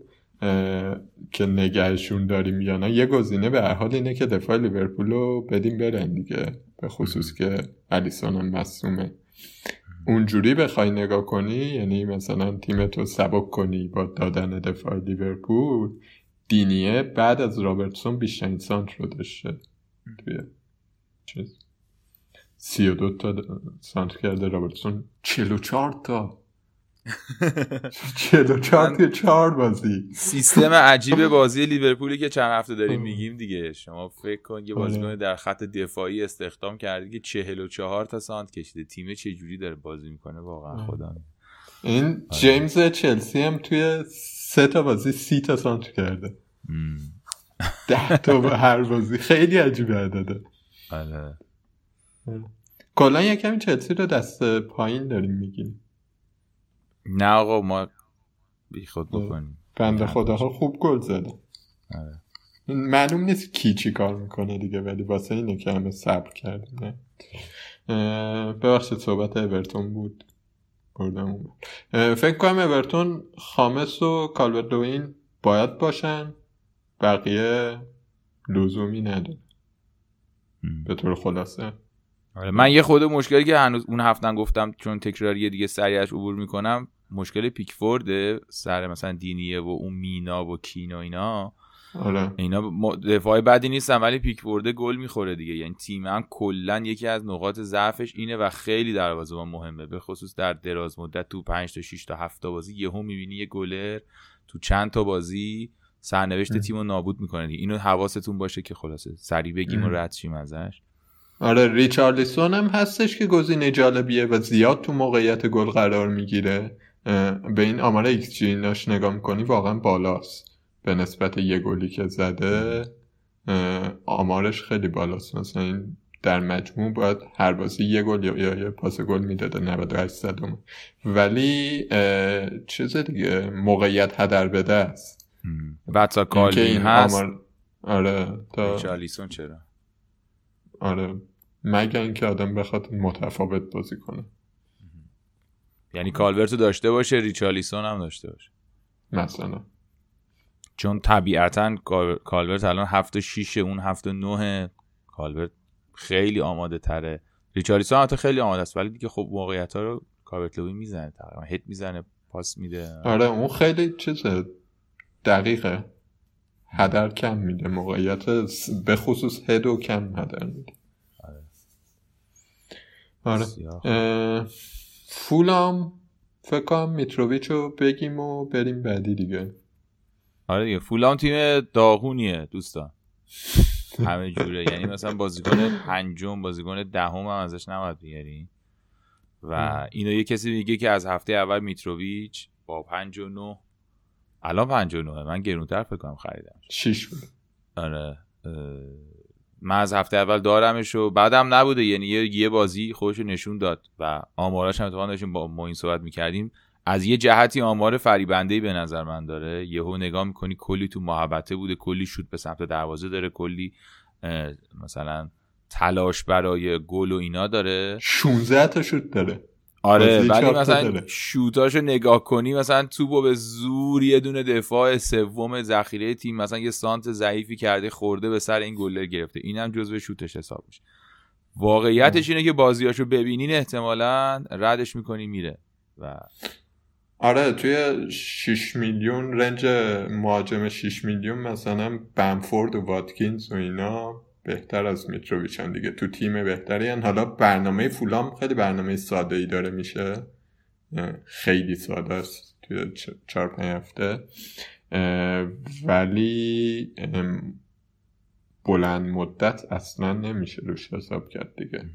که نگهشون داریم یا نه. یه گزینه به هر حال اینه که دفاع لیورپول رو بدیم برن دیگه به خصوص که الیسون هم مصومه. اونجوری بخوای نگاه کنی یعنی مثلا تیم تو سبک کنی با دادن دفاع لیورپول دینیه بعد از رابرتسون بیشترین سانت رو داشته توی چیز. سی و دو تا سانت کرده رابرتسون چلو چار تا. چلو چار تا چهار بازی. سیستم عجیب (laughs) بازی لیورپولی که چند هفته داریم میگیم دیگه. شما فکر کن یه بازیکن آره. در خط دفاعی استخدام کردی که چهل و چهار تا سانت کشیده. تیم چه جوری داره بازی می‌کنه؟ واقعا خدا. این آره. جیمز چلسی هم توی سه تا بازی سی تا سانت کرده. ده تا به هر بازی. خیلی عجیبه عدده آره. کلا یه کمی چلسی رو دست پایین داریم میگیم نه آقا ما بی خود بکنیم. بنده خداها خوب گل زده. آره. معلوم نیست کی چی کار می‌کنه دیگه ولی واسه اینه که همه صبر کردیم ببخشید صحبت اورتون بود. بردم فکر کنم اورتون خامس و کالورت باید باشن. بقیه لزومی نداره. به طور خلاصه. آره من یه خود مشکلی که هنوز اون هفتن گفتم چون تکراری دیگه سریعش عبور می‌کنم مشکل پیکفورد سر مثلا دینیه و اون مینا و کین و اینا. آره. اینا دفاع بدی نیستن ولی پیکفورد گل می‌خوره دیگه. یعنی تیم هم کلا یکی از نقاط ضعفش اینه و خیلی دروازه مهمه. به خصوص در دراز مدت تو 5 تا 6 تا 7 تا بازی یهو می‌بینی یه گلر تو چند تا بازی سرنوشت تیم رو نابود می‌کنه دیگه. اینو حواستون باشه که خلاصه سری بگیم و رد شیم ازش. آره ریچارلیسون هم هستش که گزینه جالبیه و زیاد تو موقعیت گل قرار می‌گیره. به این آمار ایکس جی نگاه می‌کنی واقعا بالاست. به نسبت یه گلی که زده آمارش خیلی بالاست. مثلا این در مجموع باید هر بازی یه گل یا یه پاس گل می‌داده 98 صدم ولی چیز دیگه موقعیت هدر بده است. و تا کالین هست. آمار... آره تا چالیسون چرا؟ آره. مگر اینکه آدم بخواد متفاوت بازی کنه. یعنی کالورتو داشته باشه ریچالیسون هم داشته باشه. مثلا. چون طبیعتا کالورت الان هفته شیشه اون هفته نه کالورت خیلی آماده تره. ریچالیسون حتی خیلی آماده است ولی دیگه خب موقعیت ها رو کالورت لوی می‌زنه تقریبا. هیت می‌زنه پاس میده. آره اون خیلی چیزه. دقیقه. هدر کم میده. موقعیت به خصوص هدو کم هدر میده. آره, آره. فولام فکر کنم میتروویچ رو بگیم و بریم بعدی دیگه. آره دیگه فولام تیم داغونیه دوستان. همه جوره. یعنی مثلا بازیکن پنجم بازیکن دهم هم ازش نباید بیاری. و اینو یه کسی میگه که از هفته اول میتروویچ با پنج و نه. الان پنج و نه من گرونتر فکر کنم خریدم شیش بود. آره من از هفته اول دارمش و بعدم نبوده. یعنی یه بازی خودش نشون داد و آماراش هم اتفاقا داشتیم با ما این صحبت می‌کردیم. از یه جهتی آمار فریبنده به نظر من داره. یهو نگاه می‌کنی کلی تو محبته بوده کلی شوت به سمت دروازه داره کلی مثلا تلاش برای گل و اینا داره. 16 تا شوت داره. آره ولی مثلا شوتاشو نگاه کنی مثلا توپو به زور یه دونه دفاع سوم ذخیره تیم مثلا یه سانت ضعیفی کرده خورده به سر این گلر گرفته. اینم جزو شوتش حساب میشه. واقعیتش اینه که بازیاشو ببینین احتمالا ردش می‌کنی میره. و آره توی 6 میلیون رنج مهاجم 6 میلیون مثلا بنفورد و واتکینز و اینا بهتر از میتروویچن دیگه. تو تیم بهتری هن. حالا برنامه فولام خیلی برنامه ساده ای داره میشه؟ خیلی ساده است. توی چهار پنج هفته. ولی بلند مدت اصلا نمیشه روش حساب کرد دیگه.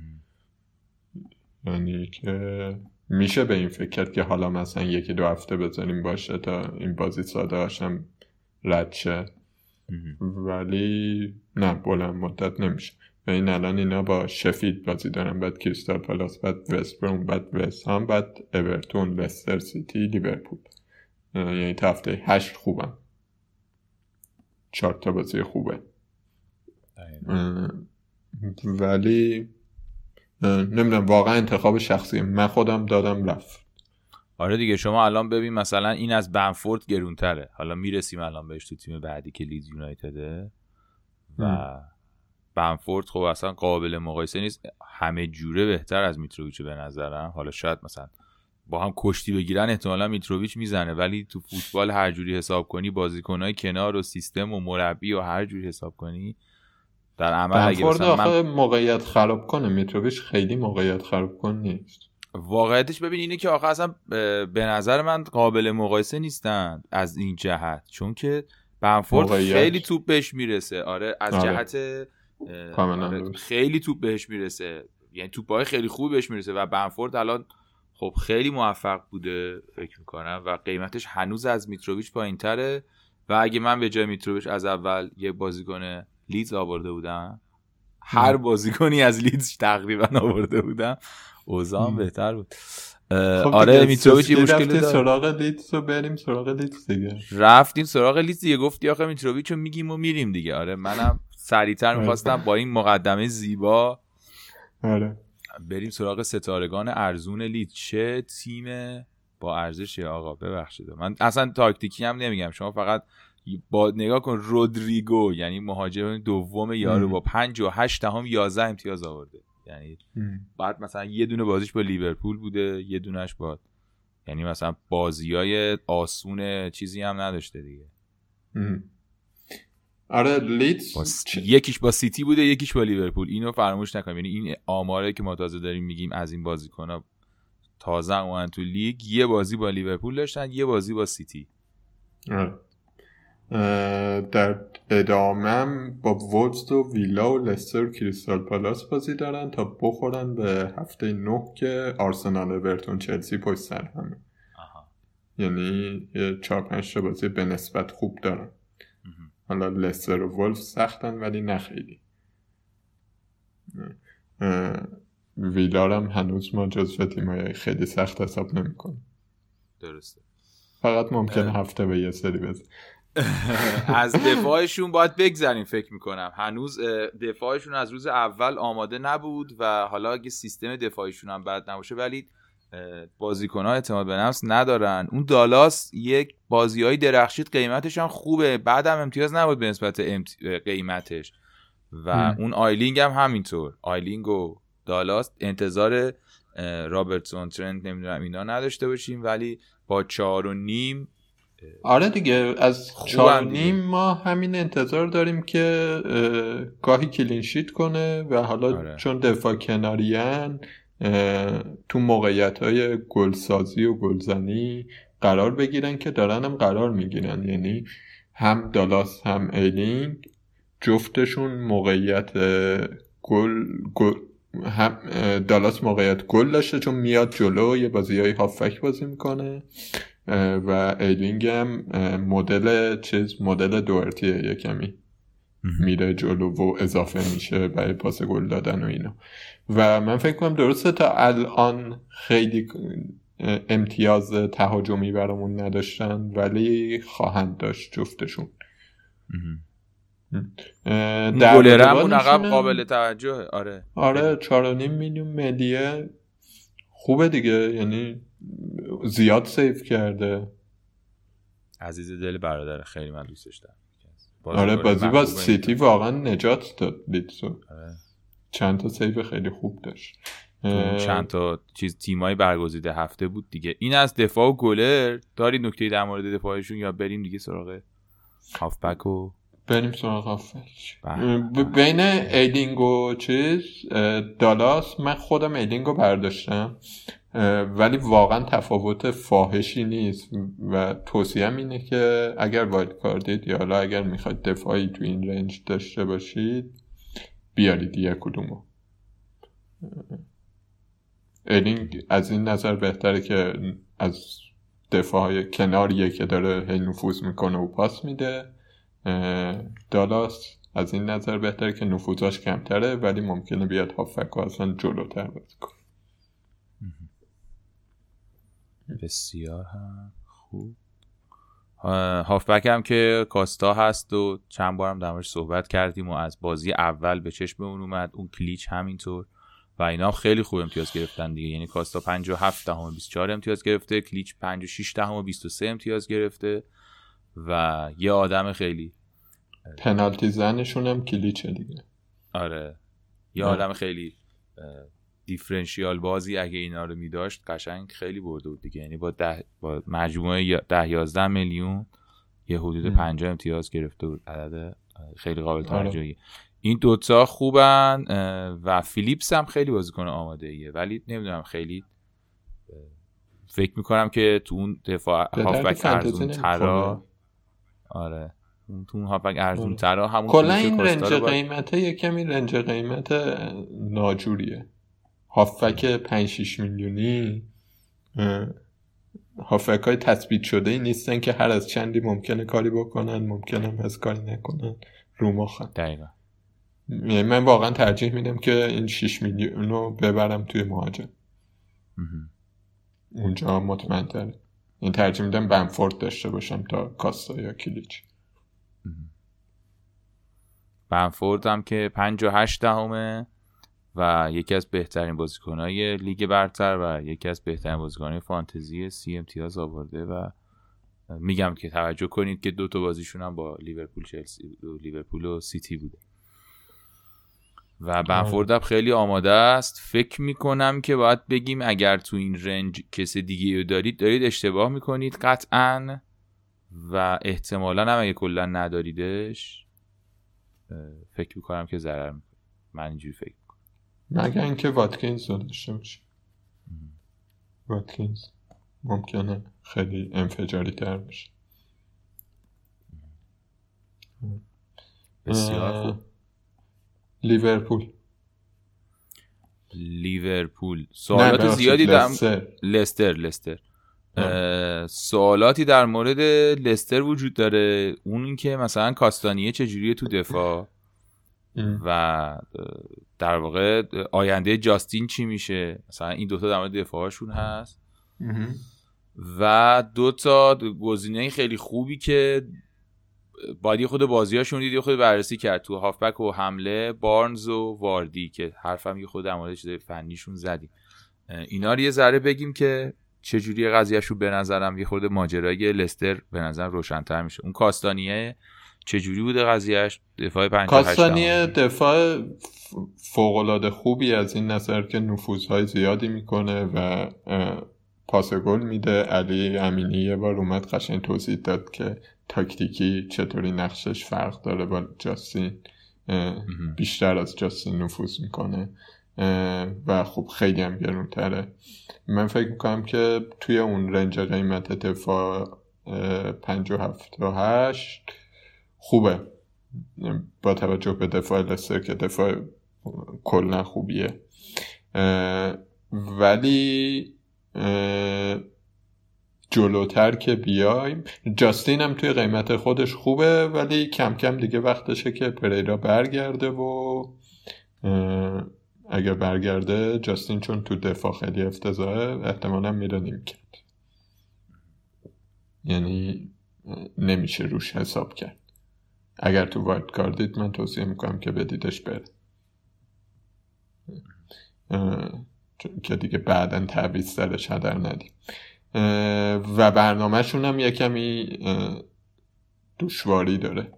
یعنی که میشه به این فکر کرد که حالا مثلا یکی دو هفته بذاریم باشه تا این بازی ساده هاشم رد شه. ولی نه بلند مدت نمیشه. و این الان اینا با شفید بازی دارن. بعد کریستال پالاس بعد وست بروم بعد وست هم بعد اورتون لستر سیتی لیورپول. یعنی تا هفته هشت خوبن چهار تا بازی خوبه. ولی نمی‌دونم واقعا انتخاب شخصی من خودم دادم رفت. آره دیگه شما الان ببین مثلا این از بنفورد گرونتره. حالا می‌رسیم الان بهش تو تیم بعدی که لیز یونایتده. و بنفورد خب اصلا قابل مقایسه نیست. همه جوره بهتر از میتروویچ به نظرم. حالا شاید مثلا با هم کشتی بگیرن احتمالا میتروویچ می‌زنه ولی تو فوتبال هر جوری حساب کنی بازیکنهای کنار و سیستم و مربی و هر جوری حساب کنی در عمل اگه من... موقعیت خراب کنه. میتروویچ خیلی موقعیت خراب کن نیست. واقعیتش ببین اینه که آخه اصلا به نظر من قابل مقایسه نیستن از این جهت. چون که بنفورد خیلی توپ بهش می‌رسه. آره از آره. جهت آره خیلی توپ بهش می‌رسه. یعنی توپ خیلی خوب بهش می‌رسه و بنفورد الان خب خیلی موفق بوده فکر می‌کنم و قیمتش هنوز از میتروویچ پایین تره و اگه من به جای میتروویچ از اول یه بازیکن لیدز آورده بودم هر بازیکنی از لیدز تقریبا آورده بودم از اون بهتر بود. خب آره میتروویچ یه داره. سراغ لیدز رو بریم سراغ لیدز دیگه. رفتیم سراغ لیدز دیگه گفتی آخه میتروویچ رو میگیم و میریم دیگه. آره منم سریعتر آره. می‌خواستم با این مقدمه زیبا آره. بریم سراغ ستارگان ارزون لیدز چه تیم با ارزش آقا؟ ببخشید. من اصلا تاکتیکی هم نمیگم. شما فقط با نگاه کن رودریگو یعنی مهاجم دوم یارو با 5 و 8 دهم 11 امتیاز آورده. یعنی بعد مثلا یه دونه بازیش با لیورپول بوده یه دونش با یعنی مثلا بازی های آسون چیزی هم نداشته دیگه. آره لیدز یکیش با سیتی بوده یکیش با لیورپول. اینو فراموش نکنیم. یعنی این آماره که ما تازه داریم میگیم از این ها تازه اومدن تو لیگ یه بازی با لیورپول داشتن یه بازی با سیتی. آره. در ادامه با وولز و ویلا و لستر و کریستال پالاس بازی دارن تا بخورن به هفته نه که آرسنال ورتون چلسی پشت سر همه. یعنی یه چهار پنج بازی به نسبت خوب دارن. حالا لستر و ولف سختن ولی نه خیلی. ویلارم هنوز ما جزو تیمای خیلی سخت حساب نمی‌کنیم. درسته. فقط ممکنه هفته به یه سری بزن از دفاعشون باید بگذریم فکر می‌کنم. هنوز دفاعشون از روز اول آماده نبود و حالا اگه سیستم دفاعشون هم بد نباشه ولی بازیکن ها اعتماد به نفس ندارن. اون دالاس یک بازی های درخشید قیمتش هم خوبه. بعدم امتیاز نبود به نسبت قیمتش. و اون آیلینگ هم همینطور. آیلینگ و دالاس انتظار رابرتسون ترند نمی‌دونم اینا نداشته باشیم ولی با چهار و نیم آره دیگه از چهار نیم ما همین انتظار داریم که گاهی clean sheet کنه و حالا آره. چون دفاع کناری ان تو موقعیت های گلسازی و گلزنی قرار بگیرن که دارن هم قرار می‌گیرن. یعنی هم دالاس هم ایلینگ جفتشون موقعیت گل, گل هم دالاس موقعیت گل داشته چون میاد جلو یه بازی های هافبک بازی می‌کنه. و ایلینگ هم مدل چیز مدل دورتیه یه کمی میره جلو و اضافه میشه برای پاس گل دادن و اینا. و من فکر کنم درسته تا الان خیلی امتیاز تهاجمی برامون نداشتن ولی خواهند داشت جفتشون. گلرمون عقب قابل توجه آره. آره چهار میلیون مسلیه. خوبه دیگه یعنی زیاد save کرده. عزیز دل برادر خیلی من دوستش دارم. آره بازی با سیتی واقعا نجات داد لیدزو آره. چند تا save خیلی خوب داشت. چند تا چیز تیمای برگزیده هفته بود دیگه. این از دفاع و گلر. داری نکته در مورد دفاعشون یا بریم دیگه سراغ هافبک و بریم سراغ هافبک. بله. بین ایلینگ و چیز دالاس من خودم ایلینگ رو برداشتم. ولی واقعا تفاوت فاحشی نیست. و توصیم اینه که اگر wildcard ید یا حالا اگر می‌خواید دفاعی تو این range داشته باشید بیارید یک کدومو. ایلینگ از این نظر بهتره که از دفاع های کناریه که داره هی نفوذ می‌کنه و پاس میده. دالاس از این نظر بهتره که نفوذاش کمتره ولی ممکنه بیاد هافک اصلا جلوتر بازی کنه. بسیار هم خوب. هافبک هم که کاستا هست و چند بارم در صحبت کردیم و از بازی اول به چشم اون اومد اون کلیچ همینطور. و اینا هم خیلی خوب امتیاز گرفتن دیگه. یعنی کاستا 57 دهم و 24 امتیاز گرفته کلیچ 56 دهم و 23 امتیاز گرفته و یه آدم خیلی. پنالتی زنشون هم کلیچه دیگه. آره. یه آدم خیلی دیفرنشیال بازی اگه اینا رو میداشت قشنگ خیلی برده بود دیگه. یعنی با, ده با مجموعه ده یازده میلیون یه حدود 50 امتیاز گرفته بود. عدد خیلی قابل آره. توجهی این دوتا خوبن و فیلیپس هم خیلی بازیکن آماده ایه ولی نمی‌دونم خیلی فکر می‌کنم که تو اون دفاع هافبک ارزون ترا آره. تو اون هافبک ارزون ترا همون کلا این رنج قیمته یه کمی رنج قیمت ناجوریه. هافک 5 6 میلیونی هافک های تثبیت شده ای نیستن که هر از چندی ممکنه کاری بکنن ممکنه هم از کاری نکنن. رو مخن دقیقا. یعنی من واقعا ترجیح میدم که این 6 میلیون رو ببرم توی مهاجم. اونجا مطمئن تره این ترجیح میدم بنفورد داشته باشم تا کاستا یا کلیچ. بنفورد هم که 58 دهمه. و یکی از بهترین بازیکنهای لیگ برتر و یکی از بهترین بازیکنهای فانتزی سی امتیاز آورده و میگم که توجه کنید که دو تا بازیشون هم با لیورپول چلسی و لیورپول و سیتی بوده. و بنفورد خیلی آماده است. فکر می‌کنم که باید بگیم اگر تو این رنج کس دیگه رو دارید دارید اشتباه می‌کنید قطعا. و احتمالا هم اگه کلا نداریدش فکر می‌کنم که ضرر من اینجوری فکر مگر اینکه واتکینز رو داشته باشه واتکینز ممکنه خیلی انفجاری تر باشه. بسیار خوب. لیورپول. لیورپول. سوالات زیادی دارم لستر. لستر سوالاتی در مورد لستر وجود داره. اون اینکه مثلا کاستانیه چجوریه تو دفاع؟ و در واقع آینده جاستین چی میشه؟ مثلا این دوتا در مورد دفاعشون هست. و دو تا گزینه خیلی خوبی که باید خود بازیاشون دید خود بررسی کرد تو هافبک و حمله بارنز و واردی که حرفم یه خود در مورد فنیشون زدیم. اینا رو یه ذره بگیم که چجوری قضیهش رو به نظرم یه خورده ماجرای لستر به نظر روشنتر میشه. اون کاستانیه چجوری بوده قضیهش دفاع 58 کاستانیه دفاع فوقالعاده خوبی از این نظر که نفوذهای زیادی می‌کنه و پاس گل میده. علی امینی یه بار اومد قشنگ توضیح داد که تاکتیکی چطوری نقشش فرق داره با جاستین بیشتر از جاستین نفوذ می‌کنه و خب خیلی هم گرونتره. من فکر می‌کنم که توی اون رنج قیمت دفاع پنج و هفت و هشت خوبه. با توجه به دفاع لستر که دفاع کلا خوبیه. ولی جلوتر که بیایم جاستین هم توی قیمت خودش خوبه ولی کم کم دیگه وقتشه که پریرا برگرده و اگر برگرده جاستین چون تو دفاع خیلی افتضاحه احتمالا میره کرد یعنی نمیشه روش حساب کرد. اگر تو وایت کاردید من توصیه می‌کنم که بدیدش بره. که دیگه بعدا تعویز سرش هدر ندیم و برنامهشون هم یه کمی دشواری داره.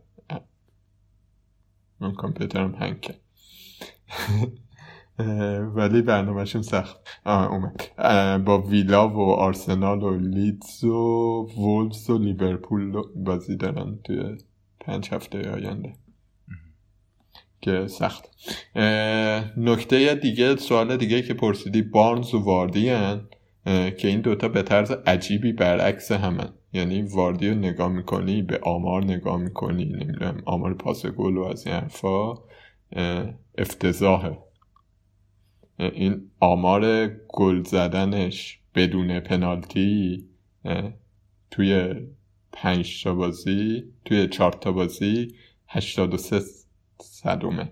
من کامپیوترم هنگ کرد. ولی برنامهشون سخت. اومد. با ویلا و آرسنال و لیدز و وولز و لیورپول بازی دارن توی پنج هفته آینده. که سخت. نکته دیگه سوال دیگه که پرسیدی بارنز و واردی هن که این دوتا به طرز عجیبی برعکس همن. یعنی واردی رو نگاه می‌کنی به آمار نگاه می‌کنی نمی‌دونم آمار پاس گل و از این حرفا افتضاحه. این آمار گل زدنش بدون پنالتی توی پنج تا بازی توی چهار تا بازی هشتاد و سه صدومه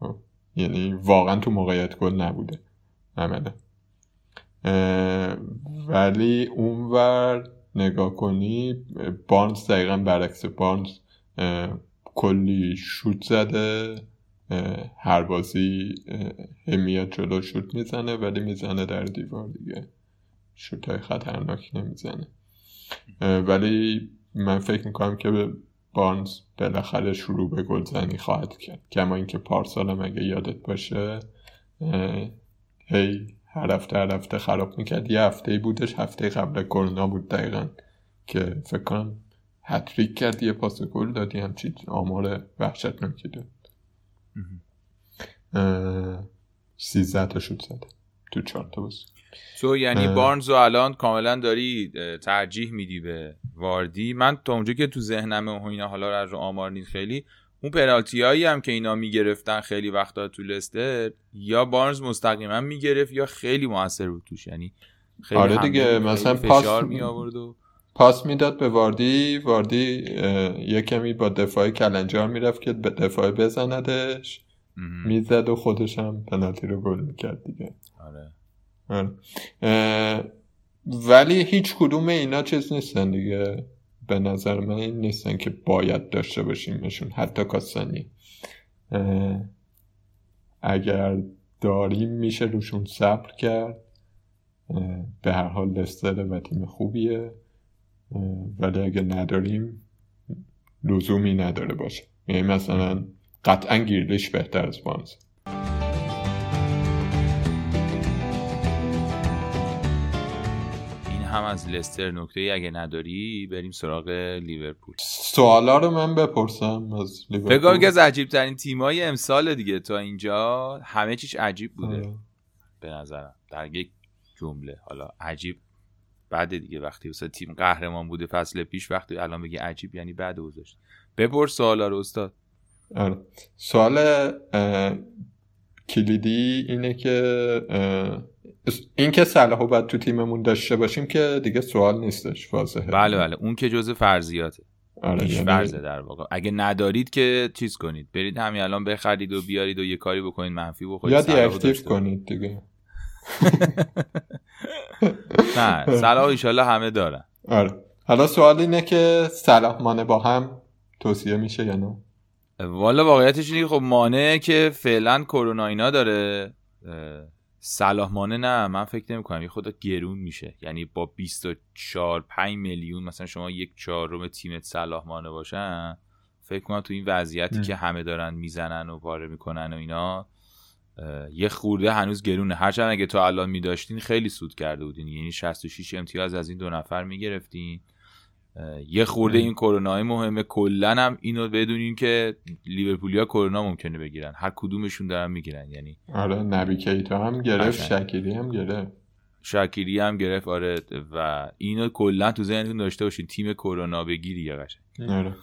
خب، یعنی واقعا تو موقعیت گل نبوده عمله ولی اونور نگاه کنی بارنز دقیقا برعکس بارنز کلی شوت زده. هر بازی همیت جلو شوت می‌زنه ولی می‌زنه در دیوار دیگه. شوت های خطرناک نمی‌زنه. ولی من فکر می‌کنم که بارنز بالاخره شروع به گلزنی خواهد کرد. کما اینکه پارسال اگه یادت باشه هی هر هفته هر هفته خراب می‌کرد. یه هفته بودش هفته قبل کرونا بود دقیقا که فکر کنم هتریک کرد یه پاس گل دادی همچین آمار وحشتناکی داد. سیزده تا شد زده تو چهار تا تو یعنی بارنز رو الان کاملا داری ترجیح میدی به واردی. من تا اونجا که تو ذهنمه و اینا حالا رو آمار نیست خیلی اون پنالتی هایی هم که اینا می‌گرفتن خیلی وقتا تو لستر یا بارنز مستقیما می‌گرفت یا خیلی موثر بود توش. یعنی خیلی آره دیگه مثلا پاس می آورد و پاس می‌داد به واردی. واردی یه کمی با دفاع کلنجار می‌رفت که به دفاع بزندش. می‌زد و خودش هم پنالتی رو گل می‌کرد دیگه. آره. آره. ولی هیچ کدوم اینا چیز نیستن دیگه. به نظر من این نیستن که باید داشته باشیمشون حتی کاسانی. اگر داریم میشه روشون صبر کرد. به هر حال لستر و تیم خوبیه. ولی اگه نداریم لزومی نداره باشه. یعنی مثلا قطعا گیرلیش بهتر از بانز هم از لستر نکته ای اگه نداری بریم سراغ لیورپول. سوالا رو من بپرسم از لیورپول. از عجیب ترین تیمای امسال دیگه تا اینجا. همه چیش عجیب بوده. آه. به نظرم. در یک جمله. حالا عجیب بعد دیگه وقتی مثلا تیم قهرمان بوده فصل پیش وقتی الان بگی عجیب یعنی بعد گذاشت بپرس سوالا رو استاد. آره. سوال کلیدی اینه که این که صلاحو باید تو تیممون داشته باشیم که دیگه سوال نیستش واضحه. بله بله. اون که جزء فرضیاته. آره یعنی... فرضه در واقع. اگه ندارید که چیز کنید؟ برید همین الان بخرید و بیارید و یه کاری بکنید منفی بخورید یا اکتیو کنید دیگه. (laughs) نه صلاح ایشالله همه دارن. آره. حالا سوال اینه که صلاح مانه با هم توصیه میشه یا نه؟ والا واقعیتش اینه خب مانه که فعلا کرونا اینا داره صلاح مانه نه من فکر نمی کنم یه خدا گرون میشه. یعنی با 24 5 میلیون مثلا شما یک چهارم تیمت صلاح مانه باشن فکر کنم تو این وضعیتی که همه دارن می‌زنن و پاره می‌کنن و اینا یه خورده هنوز گرونه. هرچند اگه تو الان میداشتین خیلی سود کرده بودین. یعنی 66 امتیاز از این دو نفر می‌گرفتین. یه خورده این کرونا مهمه. کلا هم اینو بدونین که لیورپولیا کرونا ممکنه بگیرن. هر کدومشون دارن می‌گیرن. یعنی آره نبی کیتا هم گرفت شکیری هم گرفت. شکیری هم گرفت آره. و اینو کلا تو ذهنتون داشته باشین. تیم کرونا بگیری یا قشنگ. آره.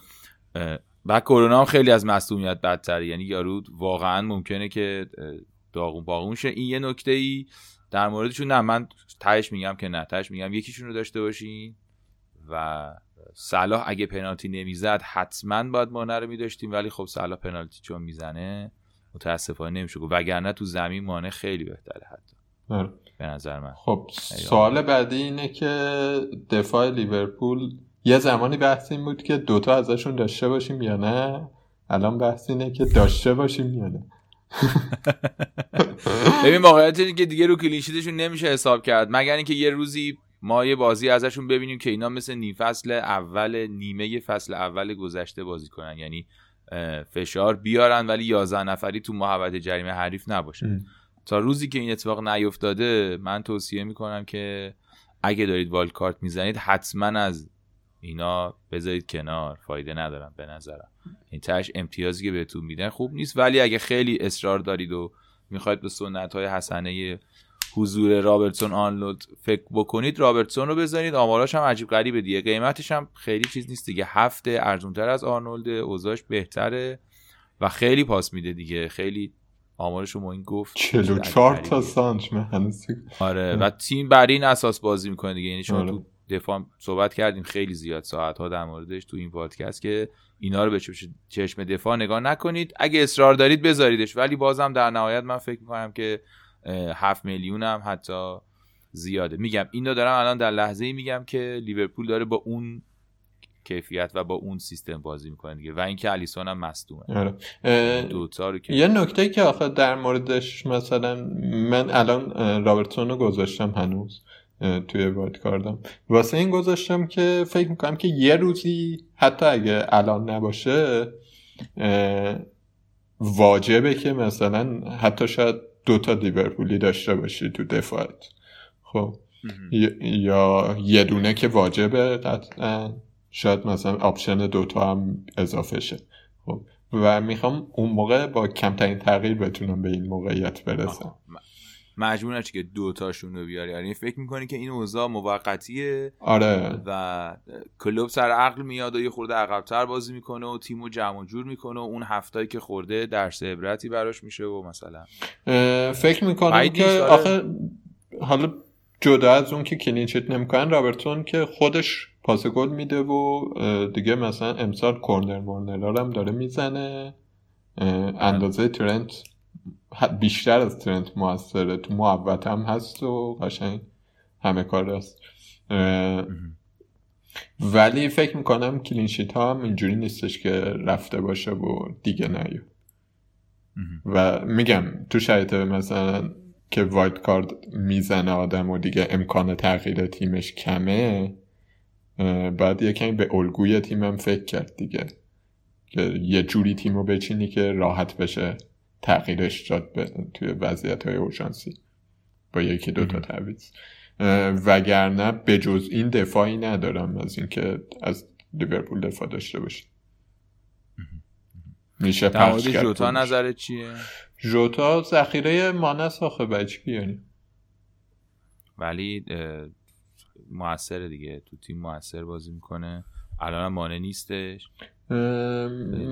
بعد کرونا هم خیلی از مصونیت بدتره. یعنی یارو واقعا ممکنه که داغون باغون شه. این یه نکته ای در موردشون نه. من تهش میگم که نه. تهش میگم یکیشون رو داشته باشین و صلاح اگه پنالتی نمی‌زد حتما باید مانع رو میداشتیم. ولی خب صلاح پنالتی چون می‌زنه متاسفانه نمیشه گفت. وگرنه تو زمین مانع خیلی بهتره حتی. آره. به نظر من. خب سوال بعدی اینه که دفاع لیورپول یه زمانی بحث این بود که دوتا ازشون داشته باشیم یا نه. الان بحث اینه که داشته باشیم یا نه. (laughs) ببین واقعیت اینه که دیگه رو کلینشیتشون نمیشه حساب کرد. مگر اینکه یه روزی ما یه بازی ازشون ببینیم که اینا مثل نیم فصل اول نیمه فصل اول گذشته بازی کنن. یعنی فشار بیارن ولی 11 نفری تو محوطه جریمه حریف نباشه تا روزی که این اتفاق نیفتاده من توصیه می‌کنم که اگه دارید والد کارت می‌زنید حتما از اینا بذارید کنار. فایده ندارم به نظرم. این تش امتیازی که بهتون میدن خوب نیست. ولی اگه خیلی اصرار دارید و می‌خواید به سنت های حسنه حضور رابرتسون آنلود فکر بکنید رابرتسون رو بزنید. آماراش هم عجیب غریبه دیگه. قیمتش هم خیلی چیز نیست دیگه. هفته ارزونتر از آرنولد اوضاعش بهتره و خیلی پاس میده دیگه. خیلی آمارش رو این گفت 44 تا سانچ آره و تیم بر این اساس بازی می‌کنه دیگه. یعنی شما آره. تو دفاع صحبت کردیم خیلی زیاد ساعت ها در موردش تو این پادکست که اینا رو به چشم دفاع نگاه نکنید. اگه اصرار دارید بذاریدش. ولی بازم در نهایت من فکر می‌کنم که هفت میلیون هم حتی زیاده. میگم اینو دارم الان در لحظه ای میگم که لیورپول داره با اون کیفیت و با اون سیستم بازی می‌کنه دیگه. و اینکه الیسون هم مصدومه. آره. یه نکته که آخه در موردش مثلا من الان رابرتسون رو گذاشتم هنوز توی wildcard م. واسه این گذاشتم که فکر می‌کنم که یه روزی حتی اگه الان نباشه واجبه که مثلا حتی شاید دوتا لیورپولی داشته باشی تو دفاعت. خب. یا یه دونه که واجبه شاید مثلا option دوتا هم اضافه شه. خب. و می‌خوام اون موقع با کمترین تغییر بتونم به این موقعیت برسم. مجبور نشی که دوتاشون رو بیاری. یعنی فکر می‌کنی که این اوضاع موقتیه آره. و کلوب سر عقل میاد و یه خورده عقبتر بازی می‌کنه و تیمو جمع جور می‌کنه و اون هفتایی که خورده درس عبرتی براش میشه و مثلا. فکر می‌کنم که آخه حالا جدا از اون که کلینچیت نمی‌کنن رابرتون که خودش پاس گل میده و دیگه مثلا امسال کورنر مورنر هم داره می‌زنه. اندازه ترنت بیشتر از ترنت موثره. تو محبت هم هست و قشنگ همه کار هست ولی فکر می‌کنم clean sheet ها هم اینجوری نیستش که رفته باشه و دیگه نیو و میگم تو شرایط مثلا که wildcard می‌زنه آدم و دیگه امکان تغییر تیمش کمه بعد یکمی به الگوی تیمم فکر کرد دیگه. که یه جوری تیم رو بچینی که راحت بشه. تغییرش داد توی وضعیت های اوشانسی با یکی دوتا تعویض. وگرنه به جز این دفاعی ندارم از اینکه از لیورپول دفاع داشته باشید میشه پخش جوتا نظر چیه؟ جوتا ذخیره مانس آخه بچگی یعنی ولی موثر دیگه. تو تیم موثر بازی می‌کنه. الان مانه نیستش.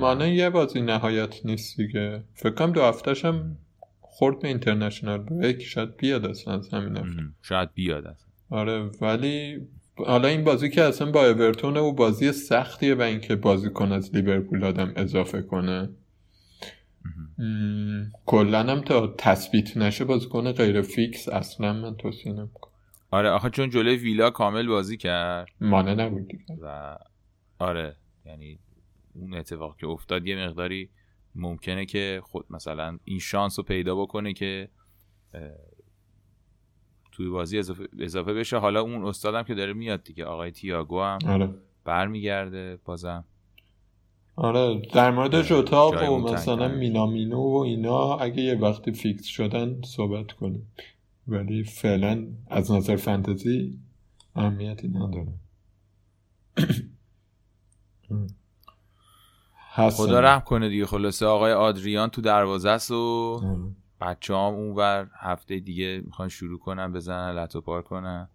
مانه یه بازی نهایت نیست دیگه. فکر کنم دو هفتهش هم خورد به اینترنشنال بریک. شاید بیاد اصلا از همین هفته شاید بیاد اصلا. آره ولی حالا این بازی که اصلا با اورتون و بازی سختیه و اینکه بازیکن از لیورپول آدم اضافه کنه. کلا هم تا تثبیت نشه بازیکن غیر فیکس اصلا من توصیه نمی‌کنم. آره آخه چون جلوی ویلا کامل بازی کرد. مانه نبود دیگه. و آره یعنی اون اتفاق که افتاد یه مقداری ممکنه که خود مثلا این شانس رو پیدا بکنه که توی بازی اضافه, اضافه بشه. حالا اون استادم که داره میاد دیگه آقای تیاگو هم آره. برمیگرده بازم. آره در مورد جوتا و مثلا مینامینو و اینا اگه یه وقتی فیکس شدن صحبت کنیم. ولی فعلا از نظر فانتزی اهمیتی نداره. (clears throat) خدا رحم کنه دیگه. خلاصه آقای آدریان تو دروازه است و بچه هم اونور هفته دیگه می‌خوان شروع کنن بزنن لطو پار کنن.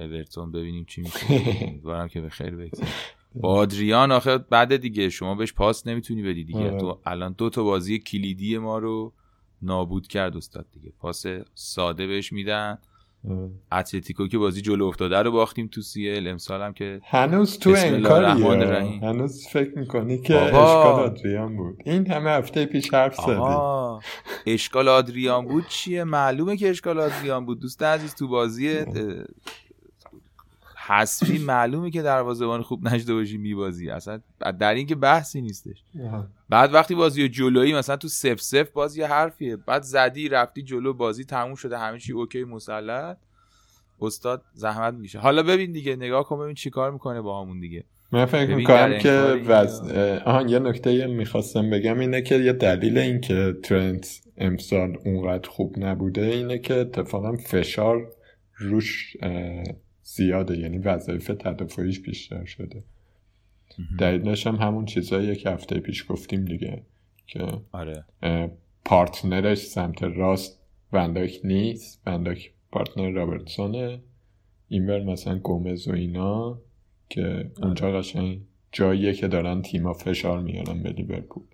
اورتون ببینیم چی میشه. (laughs) امیدوارم که به خیر بگذره. با آدریان آخه بعد دیگه شما بهش پاس نمی‌تونی بدی دیگه. آره. تو الان دو تا بازی کلیدی ما رو نابود کرد استاد دیگه. پاس ساده بهش میدن. اتلتیکو که بازی جلو افتاده رو باختیم تو ال امسال هم که هنوز تو انکاری هنوز فکر می‌کنی که اشکال آدریان بود. این همه هفته پیش حرف زدی. اشکال آدریان بود چیه؟ معلومه که اشکال آدریان بود. دوست عزیز تو بازی حذفی (clears throat) معلومه که دروازه‌بان خوب نشده باشی میبازی. اصلا در این که بحثی نیستش. بعد وقتی بازی جلویی مثلا تو سف سف بازی حرفیه. بعد زدی رفتی جلو بازی تموم شده همه چی اوکی مسلط. استاد زحمت میشه حالا ببین دیگه نگاه کن ببین چیکار می‌کنه با همون دیگه. من فکر می‌کنم که وز... آهان یه نکته می‌خواستم بگم اینه که یه دلیل این که ترنت امسال اونقدر خوب نبوده اینه که اتفاقا فشار روش زیاده یعنی وظایف تدافعیش بیشتر شده دلیلش هم همون چیزایی که هفته پیش گفتیم دیگه که آره. partner ش سمت راست ون‌دایک نیست ون‌دایک partner رابرتسونه اینور مثلا گومز و اینا که اونجا آره. قشنگ جاییه که دارن تیما فشار میارن به لیورپول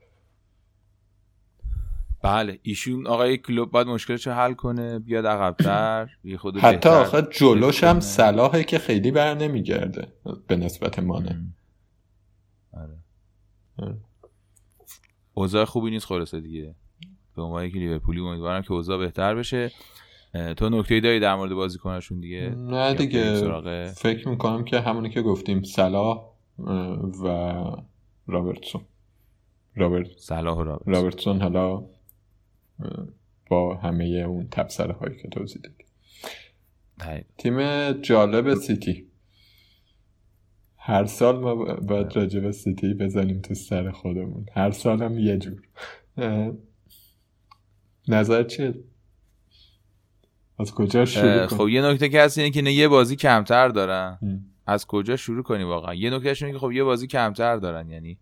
بله ایشون آقای کلوب باید مشکلش رو حل کنه بیاد عقبتر خود حتی آخه جلوش هم صلاحه که خیلی بر نمیگرده به نسبت مانه. آره. اوضاع خوبی نیست خلاصه دیگه. به عنوان که لیورپولی امیدوارم که اوضاع بهتر بشه. تو نکته داری در مورد بازیکناشون دیگه؟ نه دیگه فکر می‌کنم که همونی که گفتیم صلاح و رابرتسون. رابرت صلاح و رابرتسون. رابرتسون حالا با همه اون تبصره هایی که توضیح دادی. تیم جالب سیتی. هر سال ما باید راجب سیتی بزنیم تو سر خودمون. هر سال هم یه جور. نظر چیه؟ از کجا شروع خب یه نکته که هست اینه که یه بازی کمتر دارن. از کجا شروع کنی واقعا؟ یه نکته اینه که خب یه بازی کمتر دارن. یعنی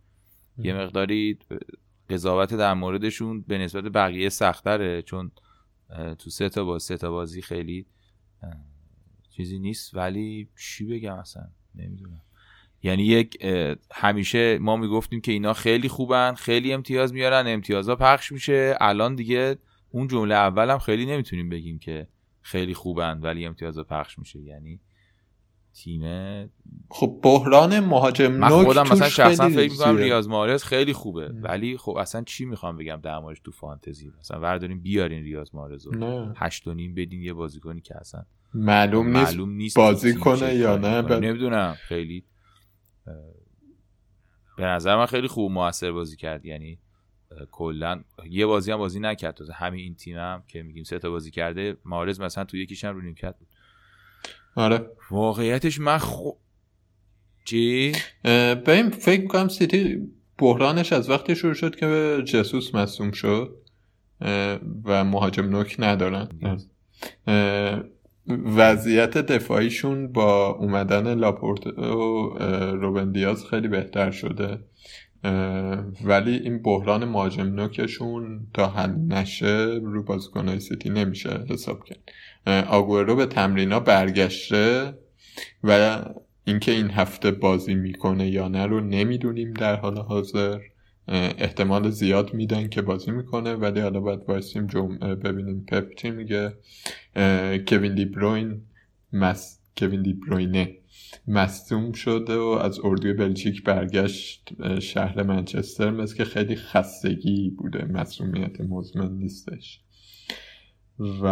یه مقداری قضاوت در موردشون به نسبت بقیه سختره چون تو سه تا با سه تا بازی خیلی چیزی نیست ولی چی بگم اصلا؟ نمی‌دونم. یعنی یک همیشه ما می‌گفتیم که اینا خیلی خوبن خیلی امتیاز میارن امتیازها پخش میشه. الان دیگه اون جمله اولم خیلی نمی‌تونیم بگیم که خیلی خوبن ولی امتیازها پخش میشه. یعنی تیم خب بحران مهاجم من خودم مثلا شخصا فکر می‌کنم ریاض مارز خیلی خوبه. ولی خب اصلا چی می‌خوام بگم در موردش تو فانتزی؟ مثلا ورداریم بیارین ریاض مارز رو. هشت و نیم بدین یه بازیکنی که اصلا معلوم نیست, معلوم نیست بازی کنه یا نه ب... نمی‌دونم. خیلی به نظر من خیلی خوب موثر بازی کرد. یعنی کلا یه بازی هم بازی نکرد. همین این تیم هم که میگیم سه تا بازی کرده مارز مثلا تو یکیش هم رو نیمکت بود. آره. واقعیتش من خو... چی؟ ببین فکر می‌کنم سیتی بحرانش از وقتی شروع شد که به جسوس مصوم شد و مهاجم نوک ندارن. وضعیت دفاعیشون با اومدن لاپورت و روبن دیاز خیلی بهتر شده. ولی این بحران مهاجم نوکشون تا حل نشه رو بازیکنهای سیتی نمیشه حساب کرد. آگورو به تمرینا برگشته و اینکه این هفته بازی می‌کنه یا نه رو نمی‌دونیم در حال حاضر. احتمال زیاد میدن که بازی می‌کنه ولی حالا باید وایسیم جمعه ببینیم. پپ چی میگه؟ کوین دی بروین مس کوین دی بروینه مصدوم شده و از اردوی بلژیک برگشت. شهر منچستر مثل که خیلی خستگی بوده. مصومیت مزمن نیستش. و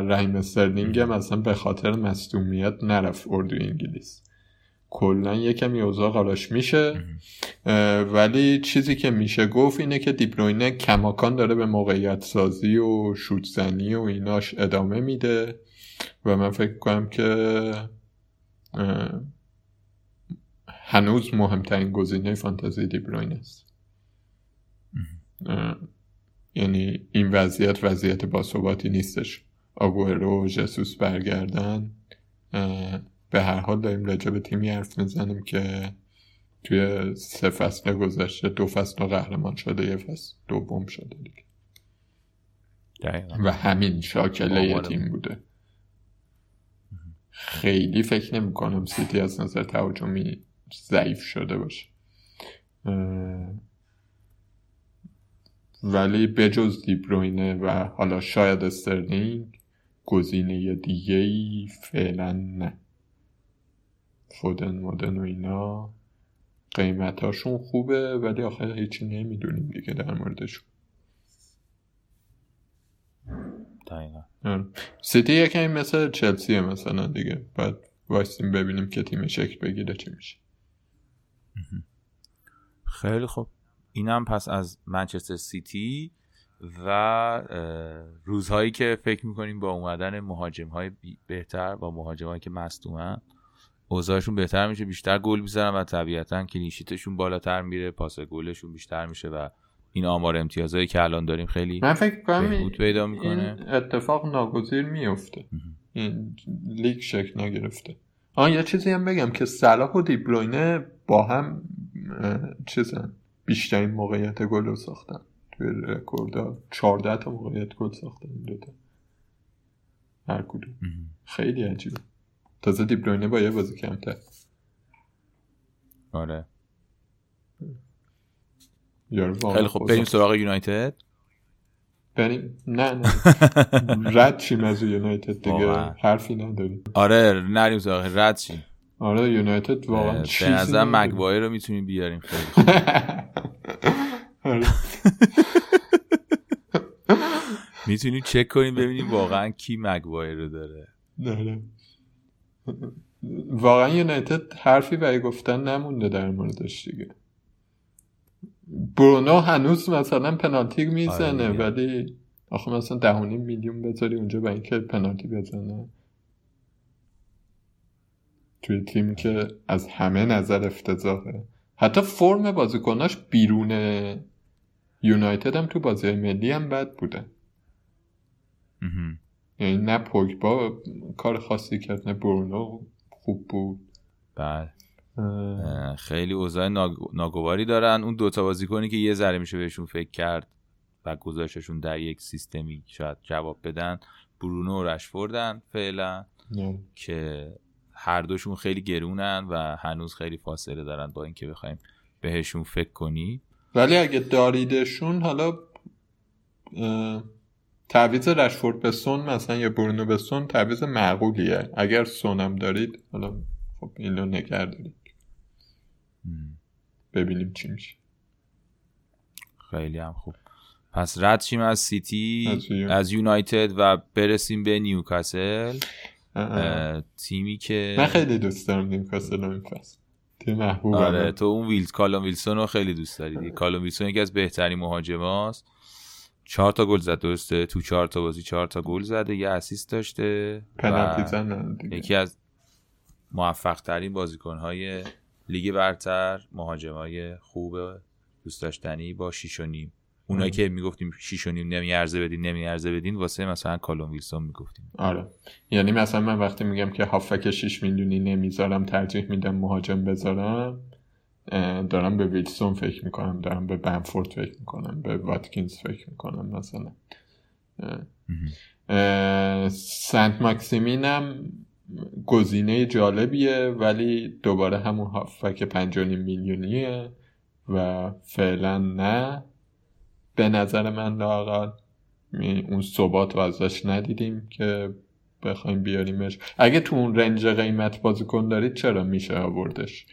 رحیم استرلینگ هم اصلا به خاطر مصدومیت نرفت اردوی انگلیس. کلا یکم اوضاع قاراش میشه ولی چیزی که میشه گفت اینه که دیبروینه کماکان داره به موقعیت سازی و شوتزنی و ایناش ادامه میده و من فکر کنم که هنوز مهمترین گزینه فانتزی دیبروین است. یعنی این وضعیت وضعیت باثباتی نیستش. آگوئرو و جسوس برگردن به هر حال داریم راجع به تیمی حرف می‌زنیم که توی سه فصل گذشته دو فصل قهرمان شده یه فصل دوم شده دیگه. و همین شاکله یه تیم بوده. خیلی فکر نمی کنم سیتی از نظر تهاجمی ضعیف شده باشه. ولی بجز دیبروینه و حالا شاید استرلینگ گزینه دیگه ای فعلا نه. فودن مدن و اینا قیمتاشون خوبه ولی آخر هیچی نمی‌دونیم دیگه در موردشون. سیتی یکمی مثل چلسیه مثلا دیگه. بعد وایستیم ببینیم که تیم شکل بگیره چی میشه. خیلی خوب. اینم پس از منچستر سیتی و روزهایی که فکر می‌کنیم با اومدن مهاجم های بهتر با مهاجم هایی که مصدومن اوضاعشون بهتر میشه بیشتر گل می‌زنن و طبیعتا clean sheet شون بالاتر میره پاس گلشون بیشتر میشه و این آمار امتیازهایی که الان داریم خیلی من فکر کنم پیدا می‌کنه. این اتفاق ناگزیر میفته این لیگ شکل نگرفته. آن یه چیزی هم بگم که صلاح و دیبروینه با هم چیزن. بیشترین موقعیت گل رو ساختن. توی رکوردا 14 تا موقعیت گل ساختن این دوتا هر کدوم. خیلی عجیبه. تازه دیبروینه با یه بازی کمتر. آره. خیلی خوب. بریم سراغ یونایتد. بریم. نه نه. (laughs) رد چیم از یونایتد دیگه. حرفی نداریم. آره نریم سراغ. رد چیم آره یونایتد واقعا به نظر مگوایر رو می‌تونیم بیاریم خیلی. (laughs) آره. (laughs) می‌تونیم چک کنیم ببینیم واقعا کی مگوایر رو داره. نه واقعا یونایتد حرفی برای گفتن نمونده در موردش دیگه. برونو هنوز مثلا پنالتی می‌زنه آره ولی آخه مثلا دهونیم میلیون بذاری اونجا برای اینکه پنالتی بزنه. توی تیم که از همه نظر افتضاحه. حتی فرم بازیکناش بیرون یونایتد هم تو بازی ملی هم بد بوده. یعنی نه پوگبا کار خاصی کرد نه برونو خوب بود. بله. خیلی اوضاع ناگواری دارن. اون دوتا بازیکنی که یه ذره میشه بهشون فکر کرد و گذاشتشون در یک سیستمی شاید جواب بدن برونو و رشفوردن فعلا که هر دوشون خیلی گرونن و هنوز خیلی فاصله دارن با اینکه بخوایم بهشون فکر کنی. ولی اگه داریدشون حالا تعویز رشفورد به سون مثلا یا برونو به سون تعویز معقولیه. اگر سونم دارید حالا خب اینو نگه دارید. ببینیم چی میشه. خیلی هم خوب. پس رد شیم از سیتی از, یونایتد و برسیم به نیوکاسل. تیمی که من خیلی دوست دارم نیوکاسل این فصل تیم محبوب آره تو اون ویلز کالوم ویلسون رو خیلی دوست داری کالوم ویلسون یکی از بهترین مهاجماست چهار تا گل زد درسته؟ تو چهار تا بازی چهار تا گل زده یه assist داشته. یکی از موفق ترین بازیکن های لیگ برتر مهاجمای خوب دوست داشتنی با 6 و نیم. اونایی که می‌گفتیم 6 و نیم نمیارزه بدین نمیارزه بدین واسه مثلا کالوم ویلسون می‌گفتیم. آره. یعنی مثلا من وقتی میگم که هافک 6 میلیونی نمی‌ذارم ترجیح میدم مهاجم بذارم دارم به ویلسون فکر می‌کنم دارم به بنفورد فکر می‌کنم به واتکینز فکر می‌کنم مثلا. سنت ماکسیمینم گزینه جالبیه ولی دوباره همون هافک 5 میلیونیه و فعلا نه. به نظر من لاقل اون ثبات رو ازش ندیدیم که بخوایم بیاریمش. اگه تو اون رنج قیمت بازیکن دارید چرا میشه آوردش؟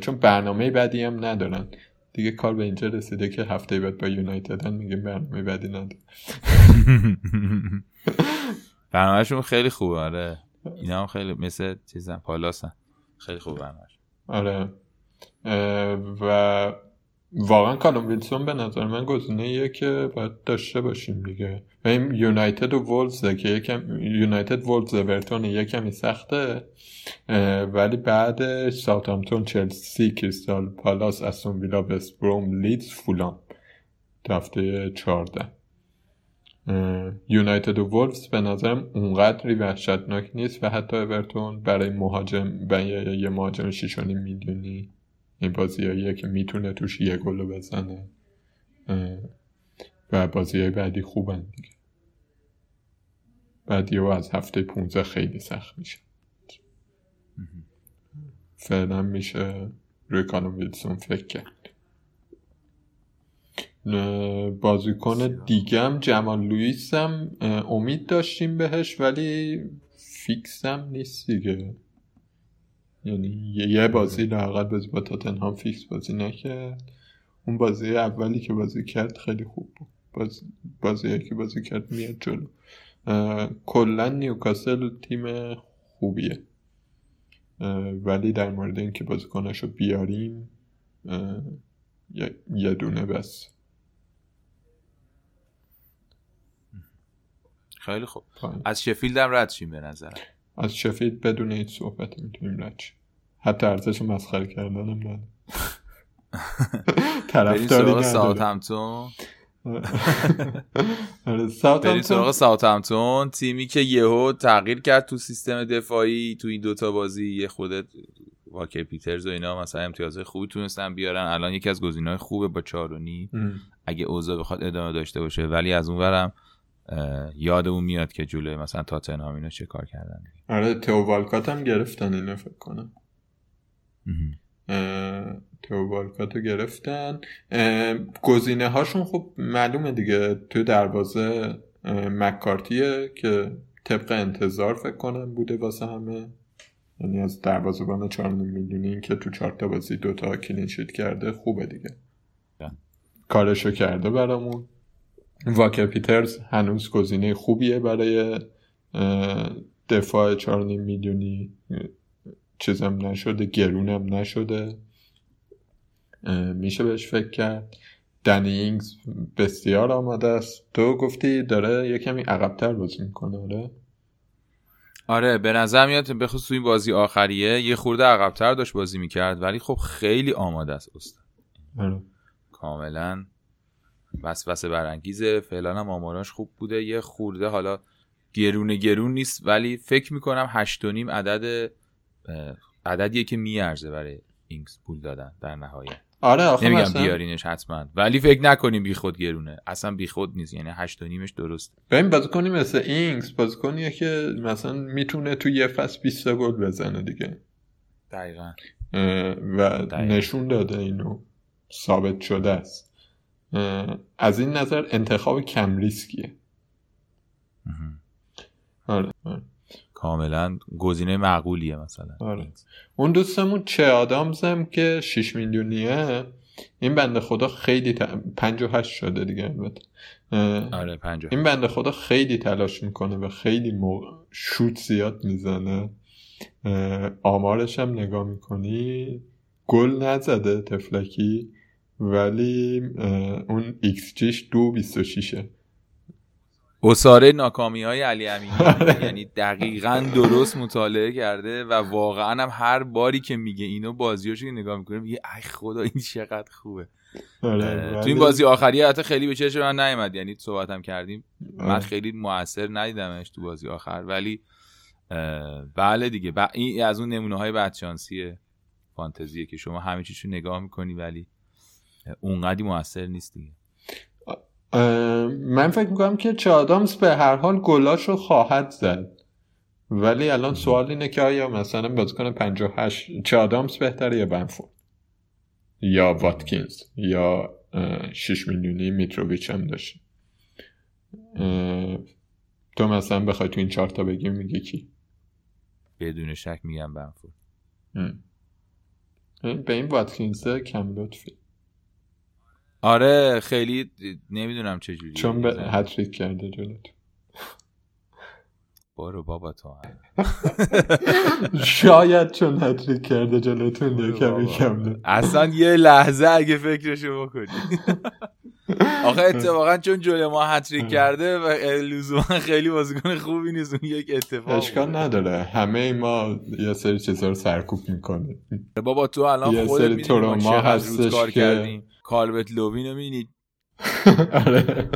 چون برنامه بدی هم ندارن. دیگه کار به اینجا رسیده که هفته بعد با یونایتدن میگه برنامه بدی نداره (laughs) برنامهشون خیلی خوبه آره. اینا هم خیلی مثل چیزن پالاسن خیلی خوب برنامهش آره. و واقعا کالوم ویلسون به نظر من گزینه که باید داشته باشیم دیگه. و این یونایتد و وولزه که یکم یونایتد وولز اورتون یه کمی سخته ولی بعد ساوثهامپتون چلسی کریستال پالاس استون ویلا وست بروم لیدز فولام. هفته 14 یونایتد و وولفز به نظرم اونقدری وحشتناک نیست و حتی اورتون برای مهاجم یه مهاجم 6 میلیونی این بازیاییه که می‌تونه توش یه گلو بزنه. و بازی های بعدی خوبن دیگه. بعدی و از هفته 15 خیلی سخت میشه. فعلا میشه روی کالوم ویلسون فکر کرد. بازیکن دیگم جمال لویس هم امید داشتیم بهش ولی فیکس هم نیست دیگه. یعنی یه بازی لاقل بازی با تاتنهام فیکس بازی نکرد. اون بازی اولی که بازی کرد خیلی خوب بود. بازی, بازی که بازی کرد میاد جلو. کلا نیوکاسل تیم خوبیه. ولی در مورد اینکه بازیکناشو بیاریم یه دونه بس. خیلی خوب. از شفیلد هم رد شیم به نظر از شفیلد بدون هیچ صحبت می‌تونیم رد حتی ارزش مسخره کردنم نداره (laughs) طرفداری نداره ساوت همتون. بریم سراغ تیمی که یهو تغییر کرد تو سیستم دفاعی تو این دوتا بازی یه خودت واکر پیترز و اینا مثلا امتیازهای خوبی تونستن بیارن. الان یکی از گزینه‌های خوبه با چارونی اگه اوضاع بخواد ادامه داشته باشه. ولی از اون ورم یادمون میاد که جلوی مثلا تاتنهام اینو چه کار کردن؟ آره تو والکات هم گرفتن اینو فکر کنم. تو والکات رو گرفتن. گزینه هاشون خب معلومه دیگه. تو دروازه مکارتیه که طبق انتظار فکر کنم بوده واسه همه. یعنی از دروازه بان 4 میلیونی که تو چهار تا بازی دوتا کلینشیت کرده خوبه دیگه. کارشو کرده برامون. واکر پیترز هنوز گزینه خوبیه برای دفاع 4 میلیونی چیزم نشده گرونم نشده. میشه بهش فکر کرد. دنی اینگز بسیار آماده است. تو گفتی داره یه کمی عقبتر بازی می‌کنه آره؟ آره به نظر میاد بخصوص تو این بازی آخریه یه خورده عقبتر داشت بازی می‌کرد ولی خب خیلی آماده است استاد. آره. کاملا. وسوسه برانگیزه. فعلا هم آماراش خوب بوده. یه خورده حالا گرونه گرون نیست ولی فکر می‌کنم هشت و نیم عدد عددیه که میارزه برای اینکس پول دادن در نهایت. آره آخه نمیگم مثلا... بیارینش حتما ولی فکر نکنیم بیخود گرونه. اصلا بیخود نیست یعنی هشت و نیمش درست. ببین بازیکنی مثل اینکس بازیکنیه که مثلا می‌تونه تو یه فصل 20 گل بزنه دیگه. دقیقا. و دقیقا. نشون داده اینو ثابت شده است. از این نظر انتخاب کم ریسکیه. آره. آره. کاملا گزینه معقولیه مثلا. آره. اون دوستمون چه آدامزم که 6 میلیونیه. این بنده خدا خیلی ت... 58 شده دیگه البته. آره 50 این بنده خدا خیلی تلاش می‌کنه و خیلی مو... شوت زیاد می‌زنه. آمارش هم نگاه می‌کنی. گل نزده طفلکی. ولی اون ایکس جیش دو بیست و شیشه. اصاره ناکامی های علی امینی (laughs) یعنی دقیقا درست مطالعه کرده و واقعا هم هر باری که میگه اینو بازیاشو که نگاه می‌کنه میگه ای خدا این چقدر خوبه. تو این بازی آخری حتی خیلی به چشم من نیومد. یعنی صحبت هم کردیم. من خیلی موثر ندیدمش تو بازی آخر. ولی بله دیگه. این از اون نمونه های بدشانسی فانتزیه که شما همه چیشو نگاه می‌کنی ولی اونقدی موثر نیست دیگه. من فکر می‌کنم که چادامز به هر حال گلاشو خواهد زد. ولی الان سوال اینه که آیا مثلا بازیکن 58 چادامز بهتره یا بنفورد؟ یا واتکینز یا 6 میلیونی میتروویچ هم داشت تو مثلا بخوای تو این چهارتا بگی میگی کی؟ بدون شک میگم بنفورد. به این واتکینز کم لطفی. آره خیلی نمی‌دونم چجوری چون به هتریک کرده جلوت. برو بابا تو شاید چون هتریک کرده جلوتون یه کمی کم اصلا یه لحظه اگه فکرشو بکنی. آخه اتفاقا چون جلوی ما هتریک کرده و لزوما خیلی بازیکن خوبی نیست اون یک اتفاق اشکال نداره. همه ما یه سری چیزا رو سرکوب می‌کنه بابا تو الان خودت رو ما هستش کار کردیم. کالبت لوین رو می‌بینی؟ (laughs) (laughs) آره.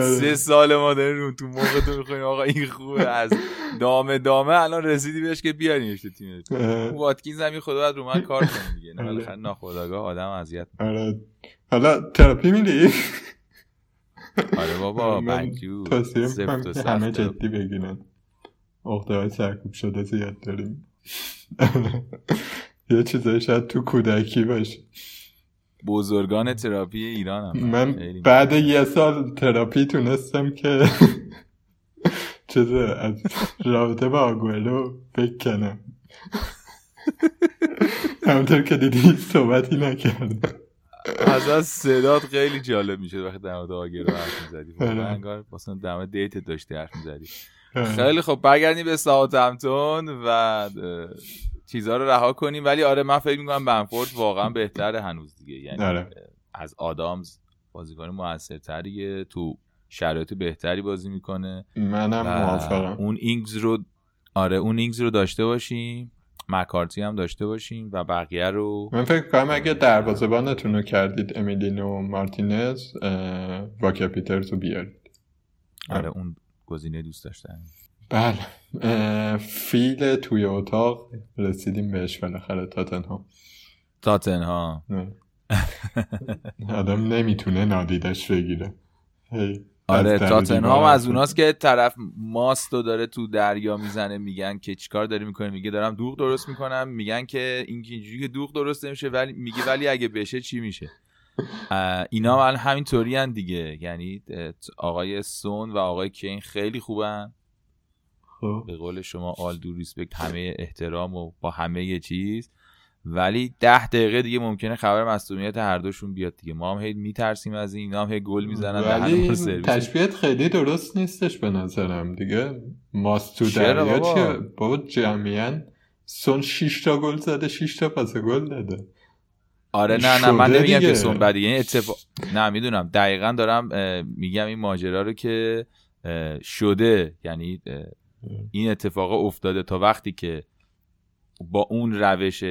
سه سال ما داریم رو تو موقع تو میخواییم آقا این خوبه. از دامه دامه الان رسیدی بهش که بیاریمش تو تیمت. واتکینز هم خدا باید رو من کار کنه دیگه. نه بالاخره ناخداگاه آدم اذیت آره. حالا تراپی میدی؟ آره بابا بنجو سفت و همه جدی بگیرن. های سرکوب شده زیاد داریم. (laughs) یه چیزایی شاید تو کودکی باشه. بزرگان تراپی ایران هم من بعد یه سال تراپی تونستم که (laughs) چیز از رابطه با آگوئلو بکنم. همونطور که دیدی صحبتی نکردم. از از صدات خیلی جالب میشه وقتی در مورد آگرو حرف می‌زدی. آره. انگار مثلا در مورد دیت داشتی حرف می‌زدی. آره. خیلی خب برگردیم به ساعت همتون و چیزها رو رها کنیم. ولی آره من فکر می‌کنم بنفورد واقعا بهتره هنوز دیگه. یعنی آره. از آدامز بازیکن موثرتریه تو شرایط بهتری بازی می‌کنه. منم موافقم. اون اینگز رو آره اون اینگز رو داشته باشیم. مکارتی هم داشته باشیم و بقیه رو. من فکر کنم اگه دروازه‌بانتون رو کردید امیلینو مارتینز واکا پیترز رو بیارید. آره اون گزینه دوست داشتن بله. فیل توی اتاق رسیدیم بهش بالاخره تاتنهام تاتنهام آدم نمی‌تونه نادیدش بگیره. هی آره تاتنهام از اوناست که طرف ماست و داره تو دریا می‌زنه میگن که چیکار داری می‌کنه میگه دارم دوغ درست می‌کنم. میگن که این اینجوری که دوغ درست نمیشه ولی میگه ولی اگه بشه چی میشه؟ اینا هم همینطوری هن دیگه. یعنی آقای سون و آقای کین خیلی خوبن. به قول شما آل دو ریسپکت همه احترام و با همه چیز. ولی ده دقیقه دیگه ممکنه خبر مصدومیت هر دوشون بیاد دیگه. ما هم هی میترسیم از این اینا هم هی گل می‌زنن ولی تشبیهت خیلی درست نیستش به نظرم دیگه. ماست تو دریا چیه؟ بابا جمعیان سون 6 تا گل زده 6 تا پاس گل داده. آره نه نه من نمیگم که سون بعد یعنی اتفاق نه می‌دونم. دقیقا دارم میگم این ماجرا رو که شده. یعنی این اتفاق افتاده تا وقتی که با اون روش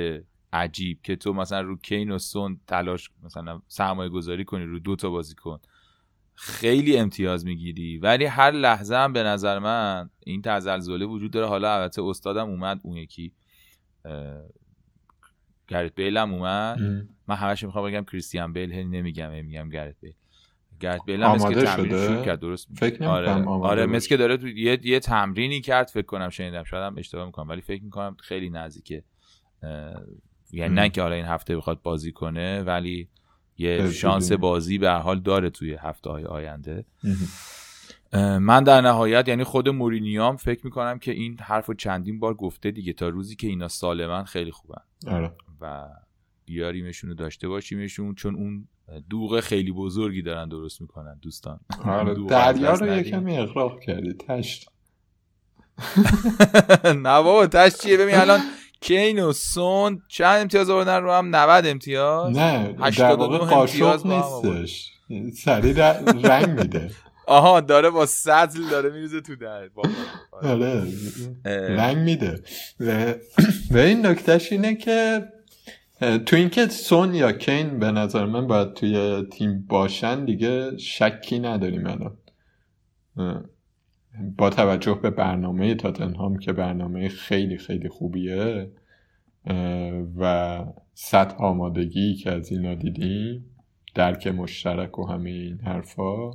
عجیب که تو مثلا رو کین و سون تلاش مثلا سرمایه گذاری کنی رو دو تا بازی کن خیلی امتیاز می‌گیری. ولی هر لحظه هم به نظر من این تزلزله وجود داره. حالا البته استادم اومد اون یکی گرت بیل هم اومد. من همش می‌خوام بگم کریستیان بیل نمیگم نمیگم گرت بیل. گرت بیل هم مثل که تمرین شروع کرد درست فکر آره, آره مثل که داره تو یه, یه تمرینی کرد فکر کنم شنیدم. شاید هم اشتباه می‌کنم ولی فکر می‌کنم خیلی نزدیکه. یعنی نه که حالا این هفته بخواد بازی کنه ولی یه شانس بازی به حال داره توی هفته های آینده. من در نهایت یعنی خود مورینیام فکر می‌کنم که این حرف رو چندین بار گفته دیگه تا روزی که اینا سالمن خیلی خوبن. آره. و بیاریمشون رو داشته باشیمشون چون اون دوغ خیلی بزرگی دارن درست می‌کنن دوستان. آره دریا رو یکمی اقراق کردی تشت. (laughs) نه بابا تشت چیه؟ ببین الان کین و سون چند امتیاز آوردن رو هم؟ 90 امتیاز؟ نه در واقع قاشق نیستش. سریع رنگ میده. (laughs) آها داره با سطل داره میریزه تو در. آره. رنگ میده. (clears throat) و این نکتهش اینه که تو اینکه سون یا کین به نظر من باید توی تیم باشن دیگه شکی نداریم الان. با توجه به برنامه تاتنهام که برنامه خیلی خیلی خوبیه و سطح آمادگی که از اینا دیدیم درک مشترک و همه این حرفا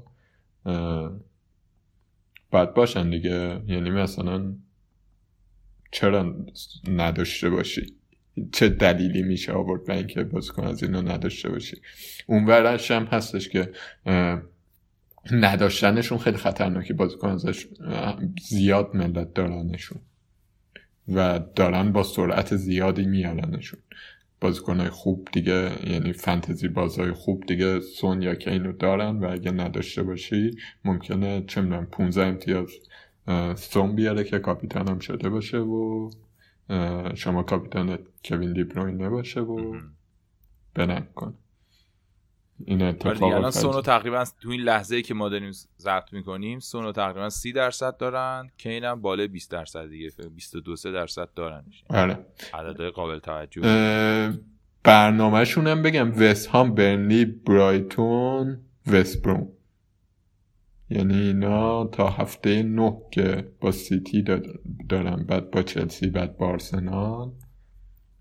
باید باشن دیگه. یعنی مثلا چرا نداشته باشی؟ چه دلیلی میشه آورد به اینکه بازیکن از اینو نداشته باشی. اون ورش هم هستش که نداشتنشون خیلی خطرناکی بازیکن ازش زیاد ملت دارنشون و دارن با سرعت زیادی میارنشون. بازیکنهای خوب دیگه یعنی فنتزی بازهای خوب دیگه سون یا کینو دارن و اگه نداشته باشی ممکنه چه می‌دونم 15 امتیاز سون بیاره که کاپیتان هم شده باشه و شما کاپیتان کوین دیبروین نباشه و بنم کن. این اتفاق الان سونو تقریبا تو این لحظه ای که ما داریم ضبط می‌کنیم سونو تقریبا 30 درصد دارن که اینم بالای 20 درصد دیگه 22 3 درصد دارن آره. عدد قابل توجه برنامهشون هم بگم وست هام برنلی برایتون وست بروم یعنی اینا تا هفته نه که با سیتی دارن بعد با چلسی بعد با آرسنال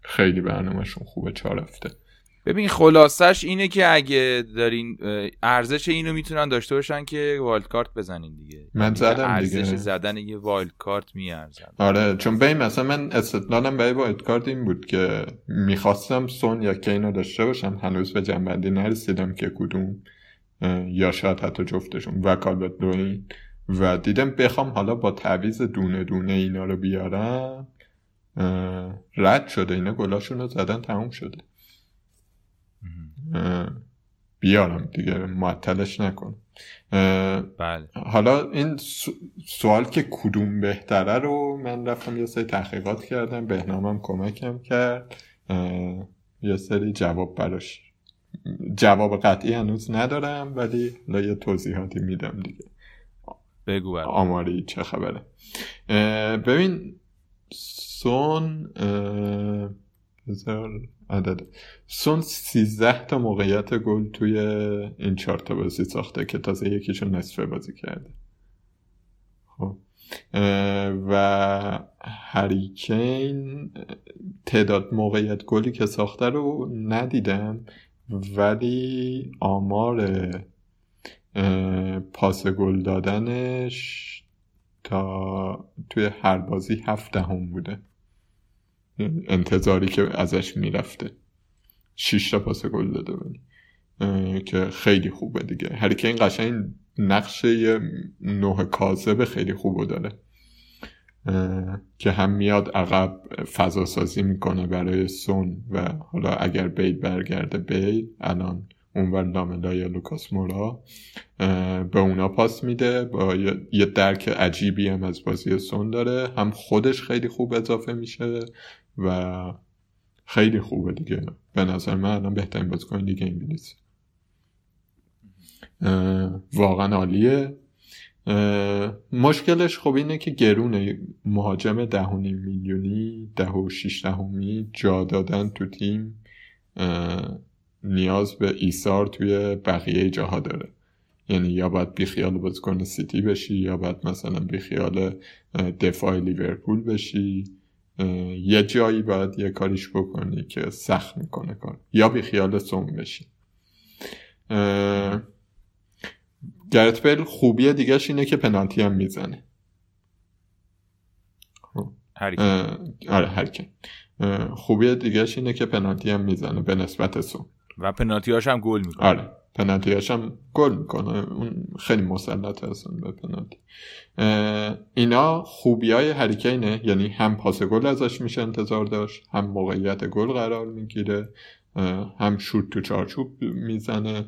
خیلی برنامهشون خوبه چهار هفته. ببین خلاصش اینه که اگه دارین ارزش اینو می‌تونن داشته باشن که والد کارت بزنین دیگه. من یعنی زدم دیگه. ارزش زدن یه والد کارت میارزن. آره چون ببین مثلا من استدلالم برای والد کارت این بود که می‌خواستم سون یا کینو داشته باشم هنوز به جنبندی نرسیدم که کدوم. یا شاید حتی جفتشون. و کالبت دوین. و دیدم بخوام حالا با تعویز دونه دونه اینا رو بیارم. رد شده. اینا گلاشون رو زدن تموم شده. بیارم دیگه. معطلش نکن. بله. حالا این سوال که کدوم بهتره رو من رفتم یه سری تحقیقات کردم. بهنامم کمکم کرد. یه سری جواب براش جواب قطعی هنوز ندارم ولی یه توضیحاتی میدم دیگه. بگو آماری چه خبره. ببین سون هزار عدد. سون سیزده تا موقعیت گل توی این چهار تا بازی ساخته که تازه یکیشون نصفه بازی کرده. خب. و هریکین تعداد موقعیت گلی که ساخته رو ندیدم. ولی آمار پاس گل دادنش تا توی هر بازی هفت دهم بوده انتظاری که ازش می‌رفته. شیش تا پاس گل داده ولی که خیلی خوبه دیگه. هر این قشنگ نقش یه نوع کاذب خیلی خوبو داره. که هم میاد عقب فضا سازی می‌کنه برای سون و حالا اگر بیل برگرده بیل الان اونور لاملا یا لوکاس مورا به اونا پاس میده. با یه درک عجیبی هم از بازی سون داره. هم خودش خیلی خوب اضافه میشه و خیلی خوبه دیگه. به نظر من الان بهترین بازیکن لیگ انگلیس. واقعا عالیه. مشکلش خب اینه که گرونه مهاجم ده میلیونی ده و شیش دهمی جا دادن تو تیم نیاز به ایثار توی بقیه جاها داره. یعنی یا باید بیخیال بازیکن سیتی بشی یا باید مثلا بیخیال دفاع لیورپول بشی. یه جایی باید یه کاریش بکنی که سخت می‌کنه کار. یا بیخیال سوم بشی. گرت بیل خوبی دیگهش اینه که پنالتی هم می‌زنه. آره هرکن خوبی دیگهش اینه که پنالتی هم می‌زنه به نسبت سوم و پنالتی هم گل می‌کنه. آره پنالتی هم گل می‌کنه. اون خیلی مسلط هستن به پنالتی. اینا خوبی های هریکینه یعنی هم پاس گل ازش میشه انتظار داشت هم موقعیت گل قرار می‌گیره هم شوت تو چارچوب می‌زنه.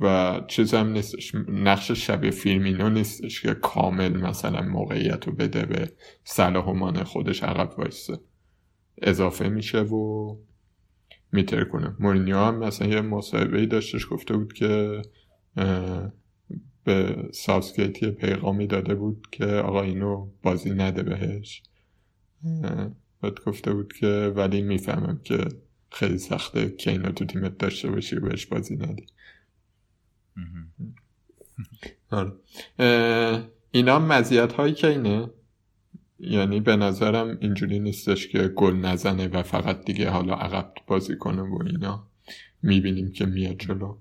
و چیز هم نیستش. نقش شبیه فیلمینو نیستش که کامل مثلا موقعیت رو بده به صلاح خودش عقب وایسته اضافه میشه و میتر کنه مورینیو هم مثلا یه مصاحبه داشتش گفته بود که به ساسکیت یه پیغامی داده بود که آقا اینو بازی نده بهش. بعد گفته بود که ولی می‌فهمم که خیلی سخته که اینو تو تیمت داشته باشی و بهش بازی ندی آره. اینا مزیت هایی که اینه یعنی به نظرم اینجوری نیستش که گل نزنه و فقط دیگه حالا عقب بازی کنه و اینا. می‌بینیم که میاد جلو.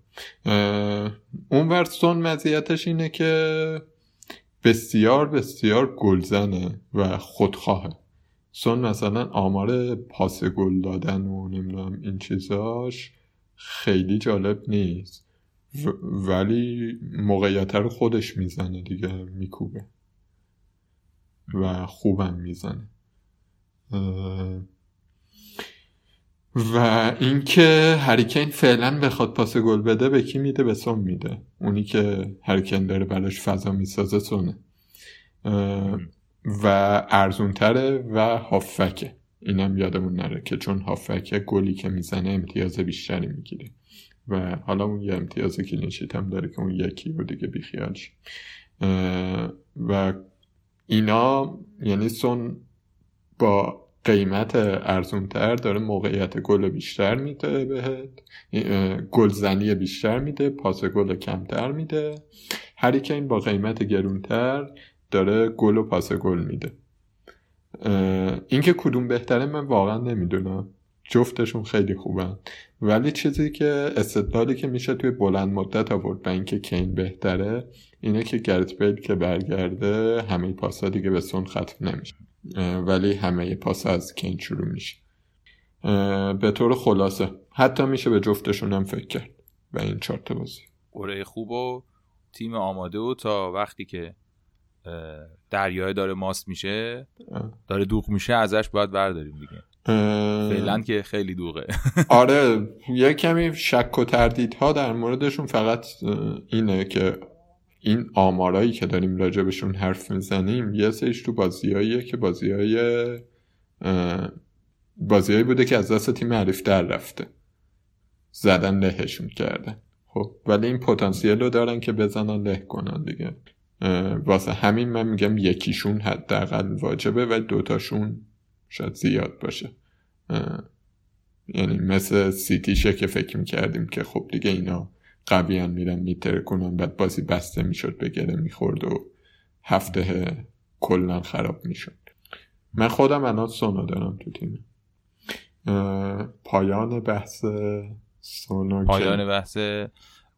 اون ورسون مزیتش اینه که بسیار بسیار گلزنه و خودخواهه. سون مثلا آمار پاس گل دادن و نمی‌دونم این چیزاش خیلی جالب نیست. ولی موقعیت رو خودش می‌زنه دیگه میکوبه. و خوبم می‌زنه. و اینکه هریکین فعلا بخواد پاس گل بده به کی میده؟ به سون میده. اونی که هریکین داره براش فضا می‌سازه سونه. و ارزونتره و هافکه. اینم یادمون نره که چون هافکه گلی که می‌زنه امتیاز بیشتری می‌گیره. و حالا اون یه امتیاز کلینشیت هم داره که اون یکی رو دیگه بیخیال و اینا یعنی سون با قیمت ارزونتر داره موقعیت گل بیشتر میده بهت گلزنی بیشتر میده پاس گل کمتر میده. هری این با قیمت گرونتر داره گل و پاس گل میده. اینکه کدوم بهتره من واقعا نمی‌دونم. جفتشون خیلی خوبن. ولی چیزی که استدلالی که میشه توی بلند مدت آورد به اینکه کین بهتره اینه که گرت بیل که برگرده همه پاسا دیگه به سون ختم نمیشه. ولی همه پاس از کین شروع میشه. به طور خلاصه حتی میشه به جفتشون هم فکر کرد و این چارت بازی. قره خوب و تیم آماده و تا وقتی که دریای داره ماست میشه داره دوغ میشه ازش باید برداریم دیگه. فعلا که خیلی دوغه. (laughs) آره یه کمی شک و تردیدها در موردشون فقط اینه که این آمارایی که داریم راجبشون حرف می‌زنیم یه سریش تو بازیاییه که بازیای بازیایی بوده که از دست تیم حریف در رفته. زدن لهشون کردن خب ولی این پتانسیل رو دارن که بزنن له کنن دیگه. واسه همین من میگم یکیشون حداقل واجبه و دوتاشون شاید زیاد باشه. یعنی مثل سیتیشه که فکر می‌کردیم که خب دیگه اینا قویان میرن میتر کنن بعد بازی بسته می‌شد به گره می‌خورد و هفته کلا خراب می‌شد. من خودم الان سونو دارم تو تیم. پایان بحث سونو پایان بحث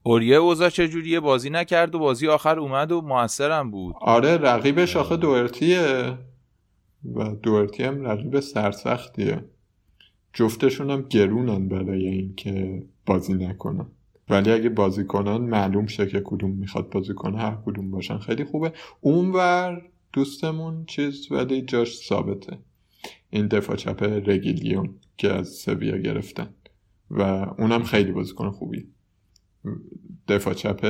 اوریه اوزا چجوریه؟ بازی نکرد و بازی آخر اومد و موثرم بود. آره رقیبش آخه دوئرتیه و دوئرتی هم رقیب سرسختیه. جفتشون هم گرونن برای اینکه بازی نکنن. ولی اگه بازی کنن معلوم شه که کدوم می‌خواد بازی کنه هر کدوم باشن خیلی خوبه. اونور دوستمون چیز ولی جاش ثابته. این دفاع چپ رگیلیون که از سویا گرفتن. و اونم خیلی بازیکن خوبی. دفاع چپ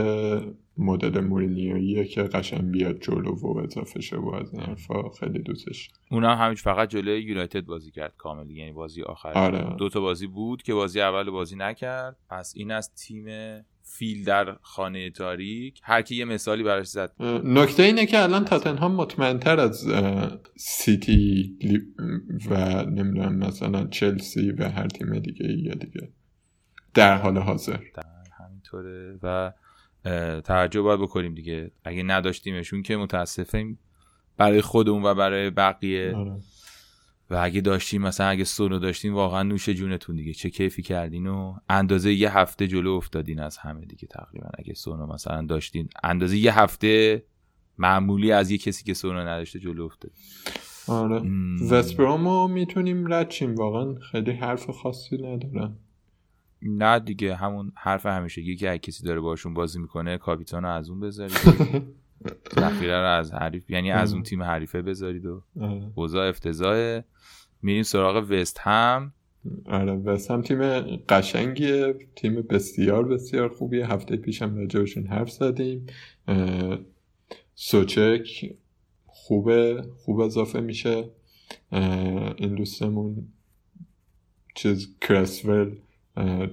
مدل مورینیویه که قشنگ بیاد جلو و اضافه شه و از این حرفا خیلی دوستش اونم همیش فقط جلوی یونایتد بازی کرد کامل یعنی بازی آخر. آره. دو تا بازی بود که بازی اول بازی نکرد. پس این از تیم فیل در خانه تاریک. هر کی یه مثالی براش زد. نکته اینه که الان تاتنهام مطمئنتر از سیتی و نمی‌دونم مثلا چلسی و هر تیم دیگه یا دیگه. در حال حاضر. همینطوره. و توجه باید بکنیم دیگه. اگه نداشتیمشون که متاسفیم. برای خودمون و برای بقیه. آره. و اگه داشتیم مثلا اگه سونو داشتیم واقعا نوش جونتون دیگه. چه کیفی کردین و اندازه یه هفته جلو افتادین از همه دیگه تقریبا. اگه سونو مثلا داشتین. اندازه یه هفته معمولی از یه کسی که سونو نداشته جلو افتاد. آره. وستبرامو می‌تونیم ردشیم. واقعا خیلی حرف خاصی ندارن نه دیگه همون حرف همیشگی که اگه کسی داره باشون بازی می‌کنه کاپیتان رو از اون بذارید. (laughs) ذخیره رو از حریف یعنی از اون تیم حریفه بذارید و اوضاع افتضاحه. میریم سراغ وست هم. آره وست هم تیم قشنگیه تیم بسیار بسیار خوبیه. هفته پیشم راجبشون حرف زدیم. سوچک خوبه خوب اضافه میشه. این دوستمون چیز کرسول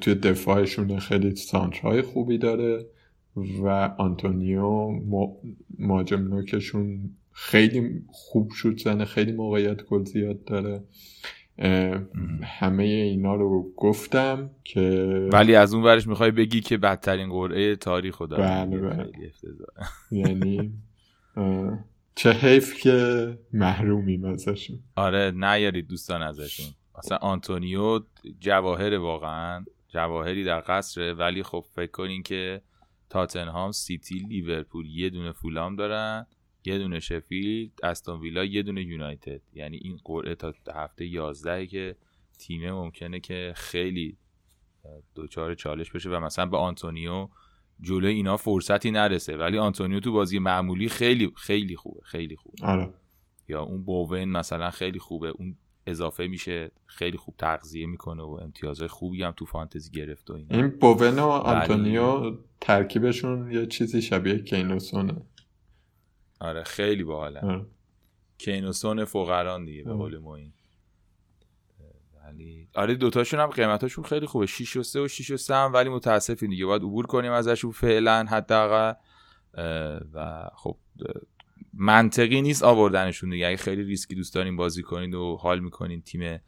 توی دفاعشون خیلی سانترهای خوبی داره و آنتونیو ماجم نوکشون خیلی خوب شد زنه خیلی موقعیت گل زیاد داره. همه اینا رو گفتم که ولی از اون ورش می‌خوای بگی که بدترین قرعه تاریخ رو بله بله. (laughs) یعنی چه حیف که محرومیم ازشون. آره نیارید دوستان ازشون. مثلا آنتونیو جواهر واقعا جواهری در قصره ولی خب فکر کنین که تاتنهام سیتی لیورپول یه دونه فولام دارن یه دونه شفیلد استون ویلا یه دونه یونایتد. یعنی این قرعه تا هفته 11 که تیمه ممکنه که خیلی دوچار چالش بشه و مثلا به آنتونیو جلوی اینا فرصتی نرسه. ولی آنتونیو تو بازی معمولی خیلی خیلی خوبه خیلی خوبه. آره. یا اون بوون مثلا خیلی خوبه اون اضافه میشه خیلی خوب تغذیه می‌کنه و امتیازهای خوبی هم تو فانتزی گرفت و اینا. این بوون و آنتونیو ترکیبشون یه چیزی شبیه کین و سونه آره خیلی باحاله. کین و سون فقران دیگه به قول موین ولی آره دوتاشون هم قیمتاشون خیلی خوبه. 6 و 3 و 6 و 3 هم ولی متاسفیم دیگه. باید عبور کنیم ازشون فعلا حداقل. و خب منطقی نیست آوردنشون دیگه. اگه خیلی ریسکی دوست دارین بازی کنید و حال می‌کنین تیم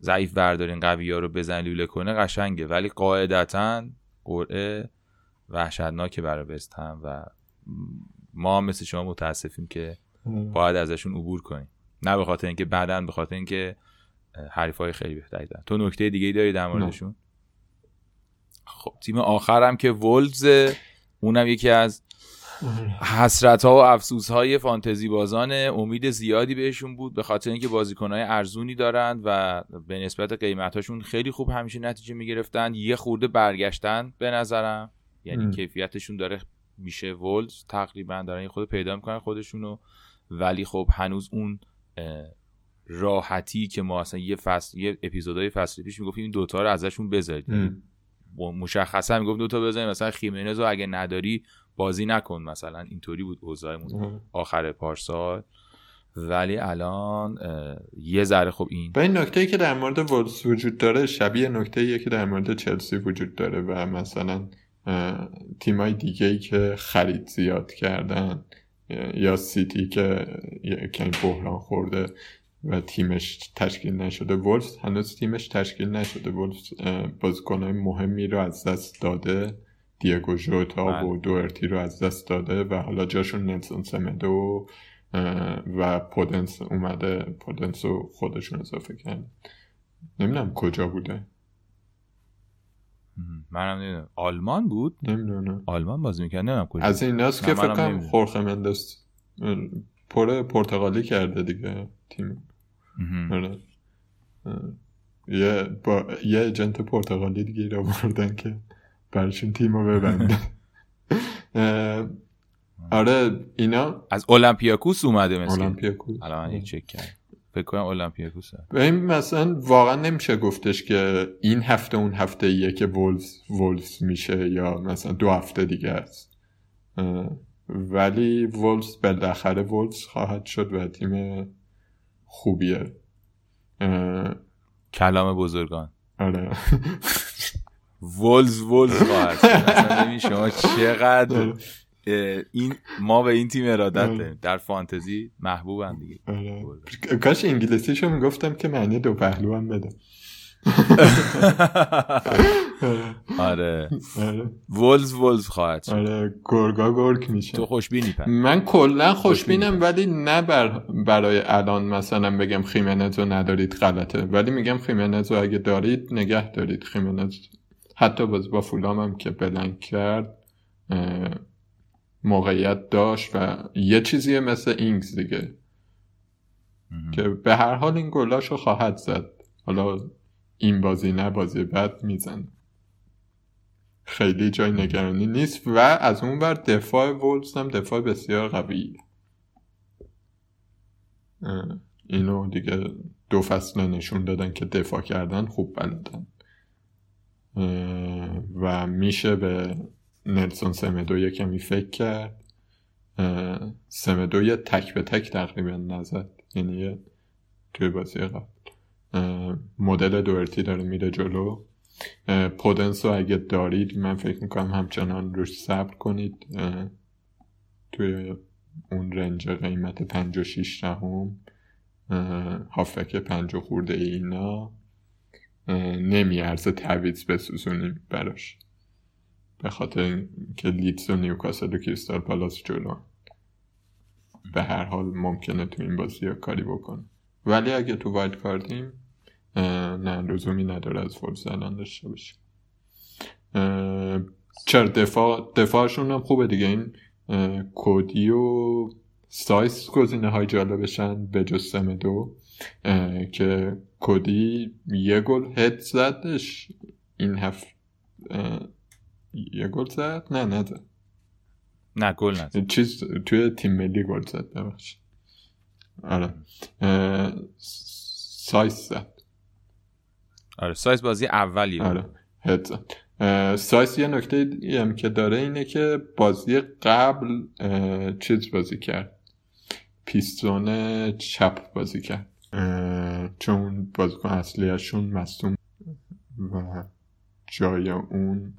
ضعیف بردارین قوی ها رو بزن لوله کنه قشنگه. ولی قاعدتا قرعه وحشتناکه برای وستهم و ما مثل شما متاسفیم که باید ازشون عبور کنیم نه به خاطر اینکه بعدا به خاطر اینکه حریف های خیلی بهتری دارن. تو نکته دیگه داری در موردشون؟ خب تیم آخرم که ولز اونم یکی از حسرت ها و افسوس های فانتزی بازان امید زیادی بهشون بود به خاطر اینکه بازیکن های ارزونی دارند و به نسبت قیمتاشون خیلی خوب همیشه نتیجه می‌گرفتن. یه خورده برگشتن به نظرم. یعنی کیفیتشون داره میشه ولز تقریبا دارن خود پیدا می‌کنن خودشونو. ولی خب هنوز اون راحتی که ما اصلا یه فصل یه اپیزودهای فصل پیش می‌گفتیم این دوتا رو ازشون بذارید. مشخصا می‌گفت دوتا بذارید مثلا خیمنز رو اگه نداری بازی نکن مثلا اینطوری بود اوضاعمون آخر پارسال. ولی الان یه ذره خب این این نکته ای که در مورد ولز وجود داره شبیه نکته ای که در مورد چلسی وجود داره و مثلا تیمای دیگه ای که خرید زیاد کردن یا سیتی که کمی بحران خورده و تیمش تشکیل نشده. ولز هنوز تیمش تشکیل نشده. ولز بازیکنهای مهمی رو از دست داده. دیگو ژوتا و بله. دوئرتی رو از دست داده و حالا جاشون نلسون سمدو و پودنس اومده پودنس رو خودشون اضافه کرد نمی‌دونم کجا بوده. منم نمی‌دونم. آلمان بود؟ نمی‌دونم. آلمان بازی می‌کرد. نمی‌دونم کجا. از این ناس که فکر کنم خورخه مندس پر پرتغالی کرده دیگه تیم. آره. یه با یه ایجنت پرتغالی دیگه رو بردن که برشون تیم رو ببنده. (laughs) آره اینا؟ از اولمپیاکوس اومده مثل اولمپیاکوس. الان چک کرد فکر کنم اولمپیاکوس این مثلا واقعا نمیشه گفتش که این هفته اون هفته ایه که ولز ولز میشه یا مثلا دو هفته دیگه است. ولی ولز بالاخره ولز خواهد شد و تیم خوبیه. کلام بزرگان. آره. (laughs) ولز ولز خواهد (laughs) شما چقدر آره. این ما به این تیم ارادت آره. داریم. در فانتزی محبوبن دیگه. آره. کاش انگلیسیشو می‌گفتم که معنی دو پهلو هم بده. (laughs) آره. ولز ولز خواهد آره گرگا گرگ میشه. تو خوشبینی پن من کلا خوشبینم ولی نه بر برای الان مثلا بگم خیمنز رو ندارید غلطه. ولی میگم خیمنز رو اگه دارید نگه دارید. خیمنز حتی باز با فولام هم که بلنگ کرد موقعیت داشت و یه چیزیه مثل اینگز دیگه. که به هر حال این گلاشو خواهد زد. حالا این بازی نه بازی بعد میزن خیلی جای نگرانی نیست و از اون بر دفاع وولز هم دفاع بسیار قوی اینو دیگه دو فصل نشون دادن که دفاع کردن خوب بلدن. و میشه به نلسون سمدو یه کمی فکر کرد. سمدو یه تک به تک تقریبا نزد. یعنی توی بازی قبل. مدل دورتی داره میره جلو. پودنس رو اگه دارید من فکر می‌کنم همچنان روش صبر کنید. توی اون رنج قیمت پنج و شیش نهم هافک پنج و خورده اینا. نمیارزه تعویض بسوزونیم براش. به خاطر که لیدز و نیوکاسل و کریستال پالاس جلو به هر حال ممکنه تو این بازی ها کاری بکنه. ولی اگه تو wild card یم نه لزومی نداره از ولوز الان داشته باشیم چرا دفاع دفاعشون هم خوبه دیگه. این کودی و سایس گزینه های جالبشن به جز دو که کودی یه گل هد زدش. این هفت یه گل زد؟ نه نه زد. نه گل نزد. چیز توی تیم ملی گل زد ببخشید. آره. سایس زد. آره سایس بازی اولی آره هد زد. سایس یه نکته هم که داره اینه که بازی قبل چیز بازی کرد؟ پیستون چپ بازی کرد. چون بازیکن اصلیشون مصوم و جای اون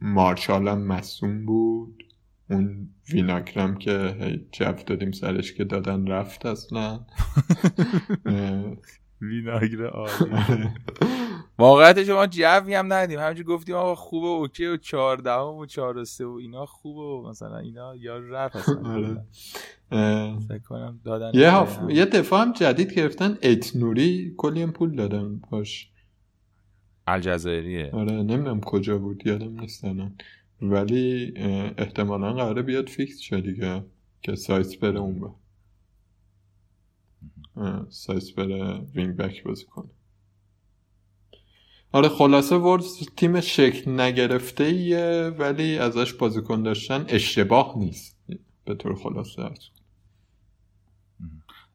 مارشال هم مصوم بود. اون ویناگرام که هی جف دادیم سرش که دادن رفت اصلا. (laughs) ویناگر عالی. (laughs) واقعیت شما جوی هم ندیم. همینجور گفتیم آقا خوبه اوکی و چهاردهم و چهار و سه و اینا خوبه و مثلا اینا یا رفت (laughs) فکر کنم دادن یه, هف... یه دفاع هم جدید گرفتن آیت نوری کلی هم پول دادن باش. الجزایریه. آره نمی‌دونم کجا بود یادم نیست ولی احتمالا قراره بیاد فیکس شه دیگه که سایس بره اون سایس بره wing back بازی کنه. آره خلاصه ولوز تیم شکل نگرفته ایه ولی ازش بازیکن داشتن اشتباه نیست. به طور خلاصه هست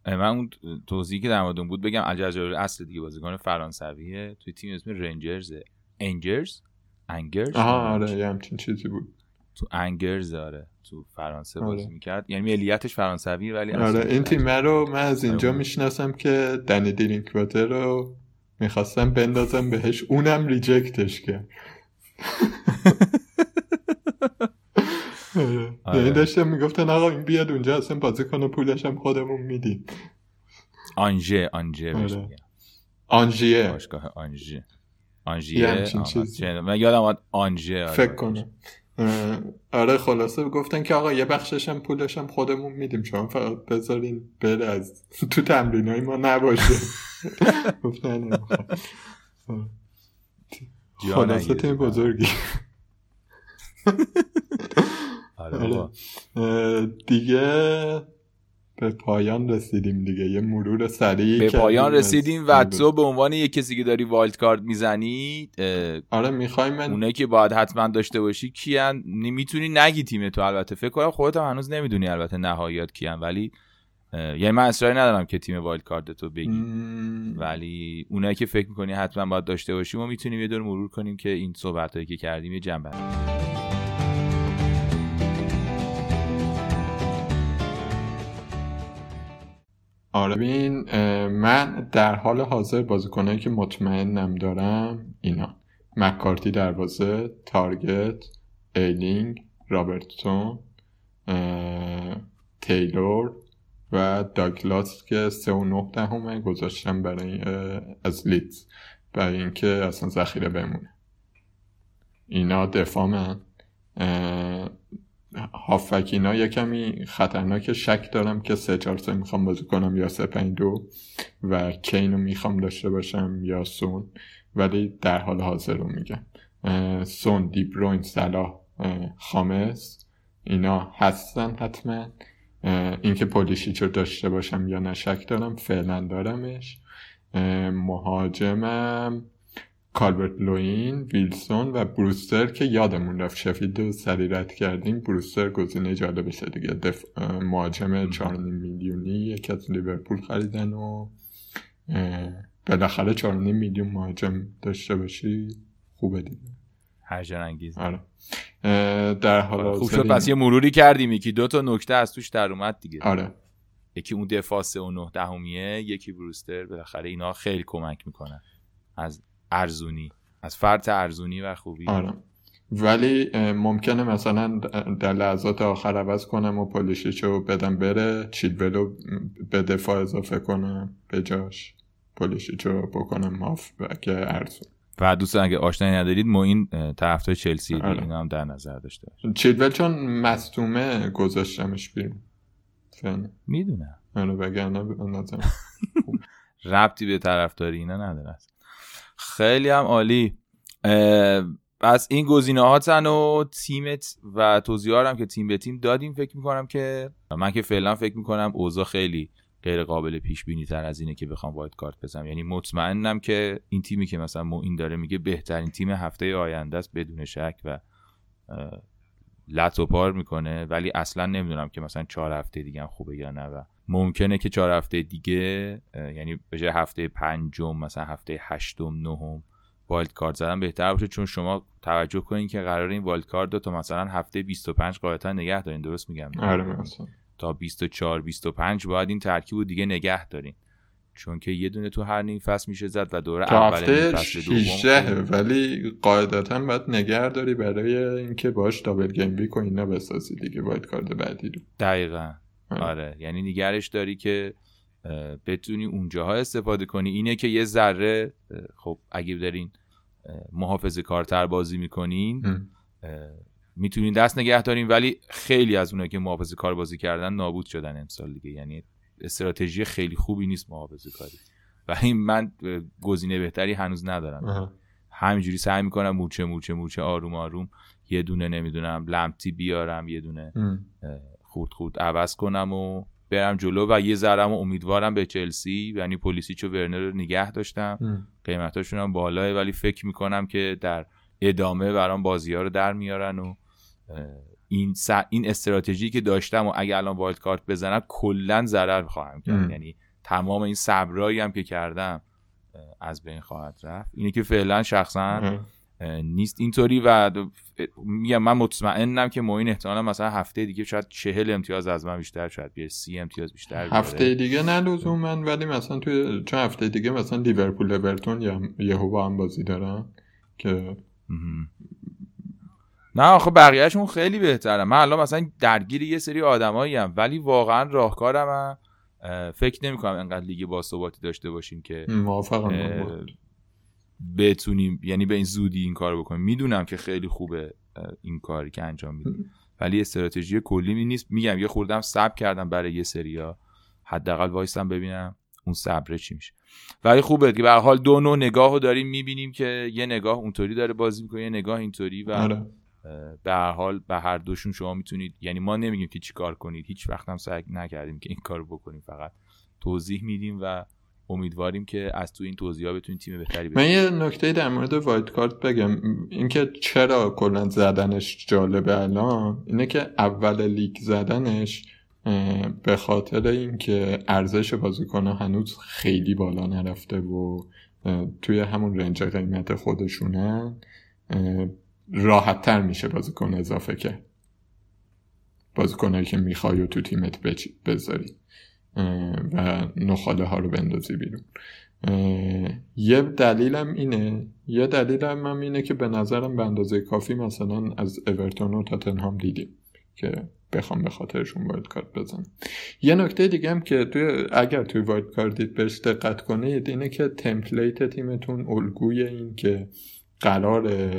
من اون توضیحی که در مورد بود بگم الجزایر اصل دیگه بازیکن فرانسویه. توی تیم اسم رنجرز انجرز؟ انگرز؟ آها آره یه همچین چیزی بود. تو انگرز آره تو فرانسه بازی آره. می‌کرد یعنی ملیتش فرانسوی ولی آره این تیم رو من از اینجا آره. می‌شناسم که دنی دیرینکواتر رو می‌خواستم بندازم بهش اونم ریجکتش کرد (laughs) آره. آره. یعنی داشتم می‌گفتن آقا این بیاد اونجا اصلا بازی کنه پولش هم خودمون میدیم آنژه آنژه آره. آنژیه باشگاه آنژه آنژیه من یادم آنژه فکر کنم آره خلاصه گفتن که آقا یه بخشش هم پولش هم خودمون میدیم. شما فقط بذارین بره از تو تمرین های ما نباشه. (laughs) گفتن خلاصه تیم بزرگی. (laughs) آره. آره. دیگه به پایان رسیدیم دیگه. یه مرور سریع به پایان رسیدیم و تو به عنوان یه کسی که داری wild card می‌زنی آره می‌خوای من اونایی که باید حتما داشته باشی کیان؟ می‌تونی نگی تیم تو البته. فکر کنم خودت هم هنوز نمی‌دونی البته نهاییات کیان ولی یعنی من اصراری ندارم که تیم wild card تو بگی. ولی اونایی که فکر می‌کنی حتما باید داشته باشی ما می‌تونیم یه دور مرور کنیم که این صحبت هایی که کردیم یه جنبه. آره. ببین من در حال حاضر بازیکنایی که مطمئنم دارم اینا. مکارتی دروازه تارگت آیلینگ رابرتسون تیلور و داگلاس که سه و نه گذاشتم برای از لیدز. برای اینکه اصلا ذخیره بمونه. اینا دفاع من هافکینا یه کمی خطرناک شک دارم که سه چهار سه می‌خوام بازی کنم یا سه پنج دو و کینو می‌خوام داشته باشم یا سون ولی در حال حاضر رو میگم. سون دیبروین صلاح خامس اینا هستن حتما. اینکه پولیشیچ رو داشته باشم یا نشک دارم فعلا دارمش. مهاجمم. کالبرت لوین ویلسون و بروستر که یادمون رفت شفیلد رو سریرت کردیم. بروستر گزینه جالبشه دیگه دف... مهاجم 4 میلیونی یکی از لیورپول خریدن و بالاخره 4 میلیون مهاجم داشته باشی خوبه دیگه. انگیز. آره. در حال خوب شد پس یه مروری کردیم. یکی دو تا نکته از توش در اومد دیگه. آره. یکی اون دفاع سه و نه دهمیه یکی بروستر. بالاخره اینا خیلی کمک می‌کنن. از ارزونی از فرط ارزونی و خوبی. آره. ولی ممکنه مثلا در لحظات آخر عوض کنم و پولیشیچو بدم بره چیلولو به دفاع اضافه کنم به جاش پولیشیچو بکنم ماف که ارزون. و دوستان اگه آشنایی ندارید ما این طرفدار چلسی آره. این هم در نظر داشته چیلول چون مستومه گذاشتمش بیرون. می‌دونم. آره وگرنه (laughs) ربطی به طرفداری اینا نداره. خیلی هم عالی. پس این گزینه هاتن و تیمت و توضیحاتم که تیم به تیم دادیم فکر می‌کنم که من که فعلا فکر می‌کنم اوضاع خیلی غیر قابل پیش بینی تر از اینه که بخوام wild card بزنم. یعنی مطمئنم که این تیمی که مثلا این داره میگه بهترین تیم هفته آینده است بدون شک و لت و پار می‌کنه ولی اصلا نمی‌دونم که مثلا چهار هفته دیگه هم خوبه یا نه و ممکنه که چهار هفته دیگه یعنی به جای هفته پنجم مثلا هفته هشتم نهم wild card زدن بهتر باشه. چون شما توجه کنین که قرار این wild card رو تا مثلا هفته 25 قاعدتا نگه دارین درست میگم؟ آره مثلا. تا 24 25 باید این ترکیب رو دیگه نگه دارین. چون که یه دونه تو هر نیم فصل میشه زد و دوره اول فصل دوم ولی قاعدتا باید نگه داری برای اینکه باش دابل گیم ویک و اینا بسازی دیگه باید کارت بعدی رو. دقیقا. آره. یعنی نگرش داری که بتونی اونجاها استفاده کنی. اینه که یه ذره خب اگه دارین محافظه کارتر بازی می‌کنین می‌تونین دست نگه دارین ولی خیلی از اونایی که محافظه کار بازی کردن نابود شدن امسال دیگه. یعنی استراتژی خیلی خوبی نیست محافظه کاری. و این من گزینه بهتری هنوز ندارم. همینجوری سعی می‌کنم موچه موچه موچه آروم آروم یه دونه نمی‌دونم لمتی بیارم یه دونه خورد خورد عوض کنم و برم جلو و یه ذرم و امیدوارم به چلسی یعنی پلیسیچ و ورنر رو نگه داشتم. قیمتاشون هم بالاه ولی فکر می‌کنم که در ادامه برام بازی ها رو در میارن و این س... این استراتژی که داشتم و اگه الان wild card بزنم کلا ضرر خواهم کرد. یعنی تمام این صبرایی هم که کردم از بین خواهد رفت. اینه که فعلا شخصا نیست. اینطوری و میگم من مطمئنم که موین احتمالا مثلا هفته دیگه شاید چهل امتیاز از من بیشتر شاید بیاره سی امتیاز بیشتر هفته دیگه نه من ولی مثلا توی چون هفته دیگه مثلا لیورپول اورتون یا یهو با هم بازی دارن که نه آخه بقیهشون خیلی بهتره. من الان مثلا درگیر یه سری آدمایی هم ولی واقعا راهکارم فکر نمی کنم انقدر لیگ باثباتی داشته باشیم که موافقم بتونیم یعنی به این زودی این کار بکنیم. می‌دونم که خیلی خوبه این کاری که انجام میدیم ولی استراتژی کلی می نیست. میگم یه خوردم صبر کردم برای یه سریا. حداقل وایسم ببینم اون صبره چی میشه. ولی خوبه که به حال دو نوع نگاه رو داریم. می‌بینیم که یه نگاه اونطوری داره بازی می‌کنه یه نگاه اینطوری و آره. به هر حال به هر دوشون شما می‌تونید یعنی ما نمیگیم که چیکار کنید هیچ وقت هم سعی نکردیم که این کارو بکنیم فقط توضیح میدیم و امیدواریم که از تو این توضیح بتونید تیم بهتری من یه نکته در مورد وایت کارت بگم. اینکه چرا کلا زدنش جالبه الان؟ اینه که اول لیگ زدنش به خاطر اینکه ارزش بازیکنها هنوز خیلی بالا نرفته و توی همون رنج قیمت خودشونن راحت تر میشه بازیکن اضافه کرد بازیکنهایی که می‌خوای و تو تیمت بذاری. و نخاله ها رو بندازی بیرون. یه دلیلم اینه یه دلیلم هم اینه که به نظرم به اندازه کافی مثلا از اورتون و تاتنهام دیدیم که بخوام به خاطرشون wild card بزنم. یه نکته دیگه هم که توی اگر توی wild card دید بهش دقت کنید اینه که template تیمتون الگوی این که قرار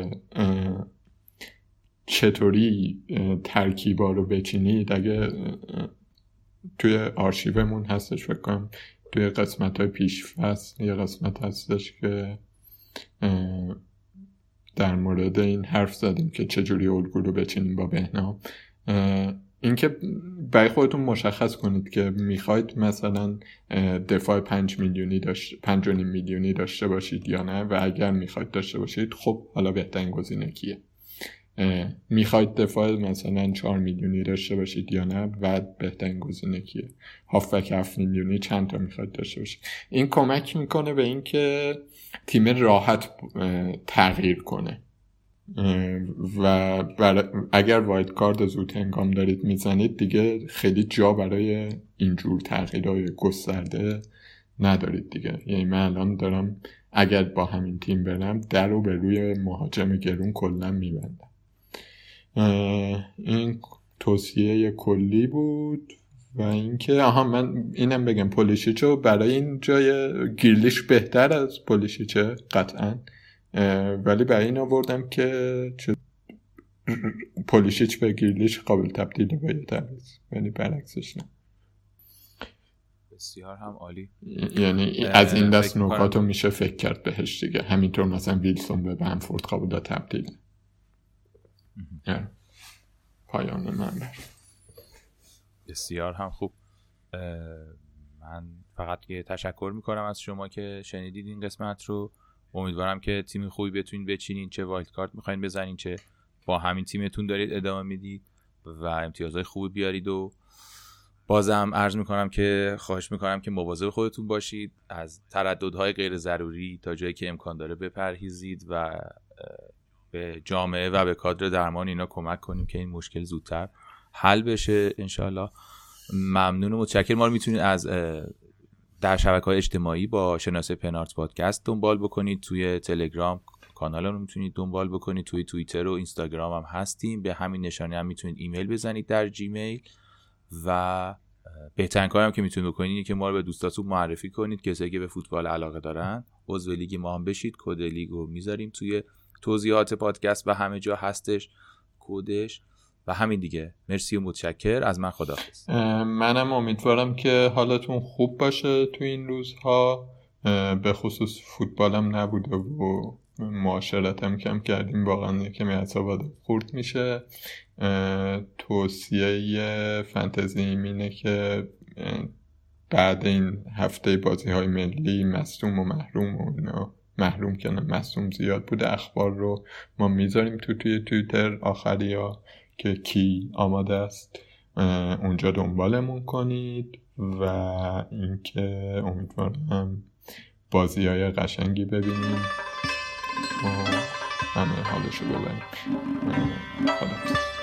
چطوری ترکیبا رو بچینید؟ اگه توی آرشیومون هستش فکر کنم توی قسمت های پیش فصل یه قسمت هستش که در مورد این حرف زدیم که چجوری الگو رو بچینیم با بهنام. اینکه برای خودتون مشخص کنید که می‌خواید مثلا دفاع پنج میلیونی داشت پنج میلیونی داشته باشید یا نه و اگر می‌خواید داشته باشید خب حالا بهترین گزینه کیه؟ می‌خواید دفاع مثلا 4 میلیونی داشته باشید یا نه بعد بهترین گزینه کیه؟ هافک 7 میلیونی چند تا می‌خواید داشته باشید؟ این کمک می‌کنه به اینکه تیم راحت تغییر کنه. و اگر وایت کارد هنگام دارید می‌زنید دیگه خیلی جا برای اینجور تغییرهای گسترده ندارید دیگه. یعنی من الان دارم اگر با همین تیم برم در رو به روی مهاجم گرون کلا میبندم. این توصیه کلی بود و اینکه آها من اینم بگم پولیشیچو برای این جای گیرلیش بهتر از پولیشیچه؟ قطعا. ولی برای این آوردم که چه پولیشیچ به گیرلیش قابل تبدیل بهتر است یعنی برعکسش نه. بسیار هم عالی. یعنی از این دست نکات رو میشه فکر کرد بهش دیگه. همینطور مثلا ویلسون به بنفورد قابل تبدیل پایان من بسیار هم خوب. من فقط یه تشکر می‌کنم از شما که شنیدید این قسمت رو. امیدوارم که تیم خوبی بتونین بچینین چه وایلد کارت می‌خواین بزنین چه با همین تیمتون دارید ادامه می‌دید و امتیازهای خوبی بیارید و بازم عرض می‌کنم که خواهش می‌کنم که مواظب خودتون باشید. از ترددهای غیر ضروری تا جایی که امکان داره بپرهیزید و به جامعه و به کادر درمان اینا کمک کنیم که این مشکل زودتر حل بشه انشالله ممنون و متشکر ما رو می‌تونید از در شبکه اجتماعی با شناسه پنارت پادکست دنبال بکنید. توی تلگرام کانال رو می‌تونید دنبال بکنید. توی توییتر و اینستاگرام هم هستیم. به همین نشانی هم می‌تونید ایمیل بزنید در جیمیل. و بهترین کاری هم که می‌تونید بکنید اینه که ما رو به دوستاتون معرفی کنید. کسایی که به فوتبال علاقه دارن عضو لیگ ما هم بشید. کد لیگ رو می‌ذاریم توی توضیحات پادکست و همه جا هستش. کدش؟ و همین دیگه. مرسی و متشکر. از من خداحافظ. منم امیدوارم که حالتون خوب باشه تو این روزها. به خصوص فوتبالم نبوده و معاشرتم کم کردیم. واقعا کمی اعصاب خورد میشه. توصیه فنتزی اینه که بعد این هفته بازی های ملی مصوم و محروم و اینا محروم کنه مصوم زیاد بوده اخبار رو ما می‌ذاریم تو توی تویتر آخری ها که کی آماده است اونجا دنبالمون کنید و اینکه امیدوارم بازی های قشنگی ببینیم و همه حالشو ببریم. خدا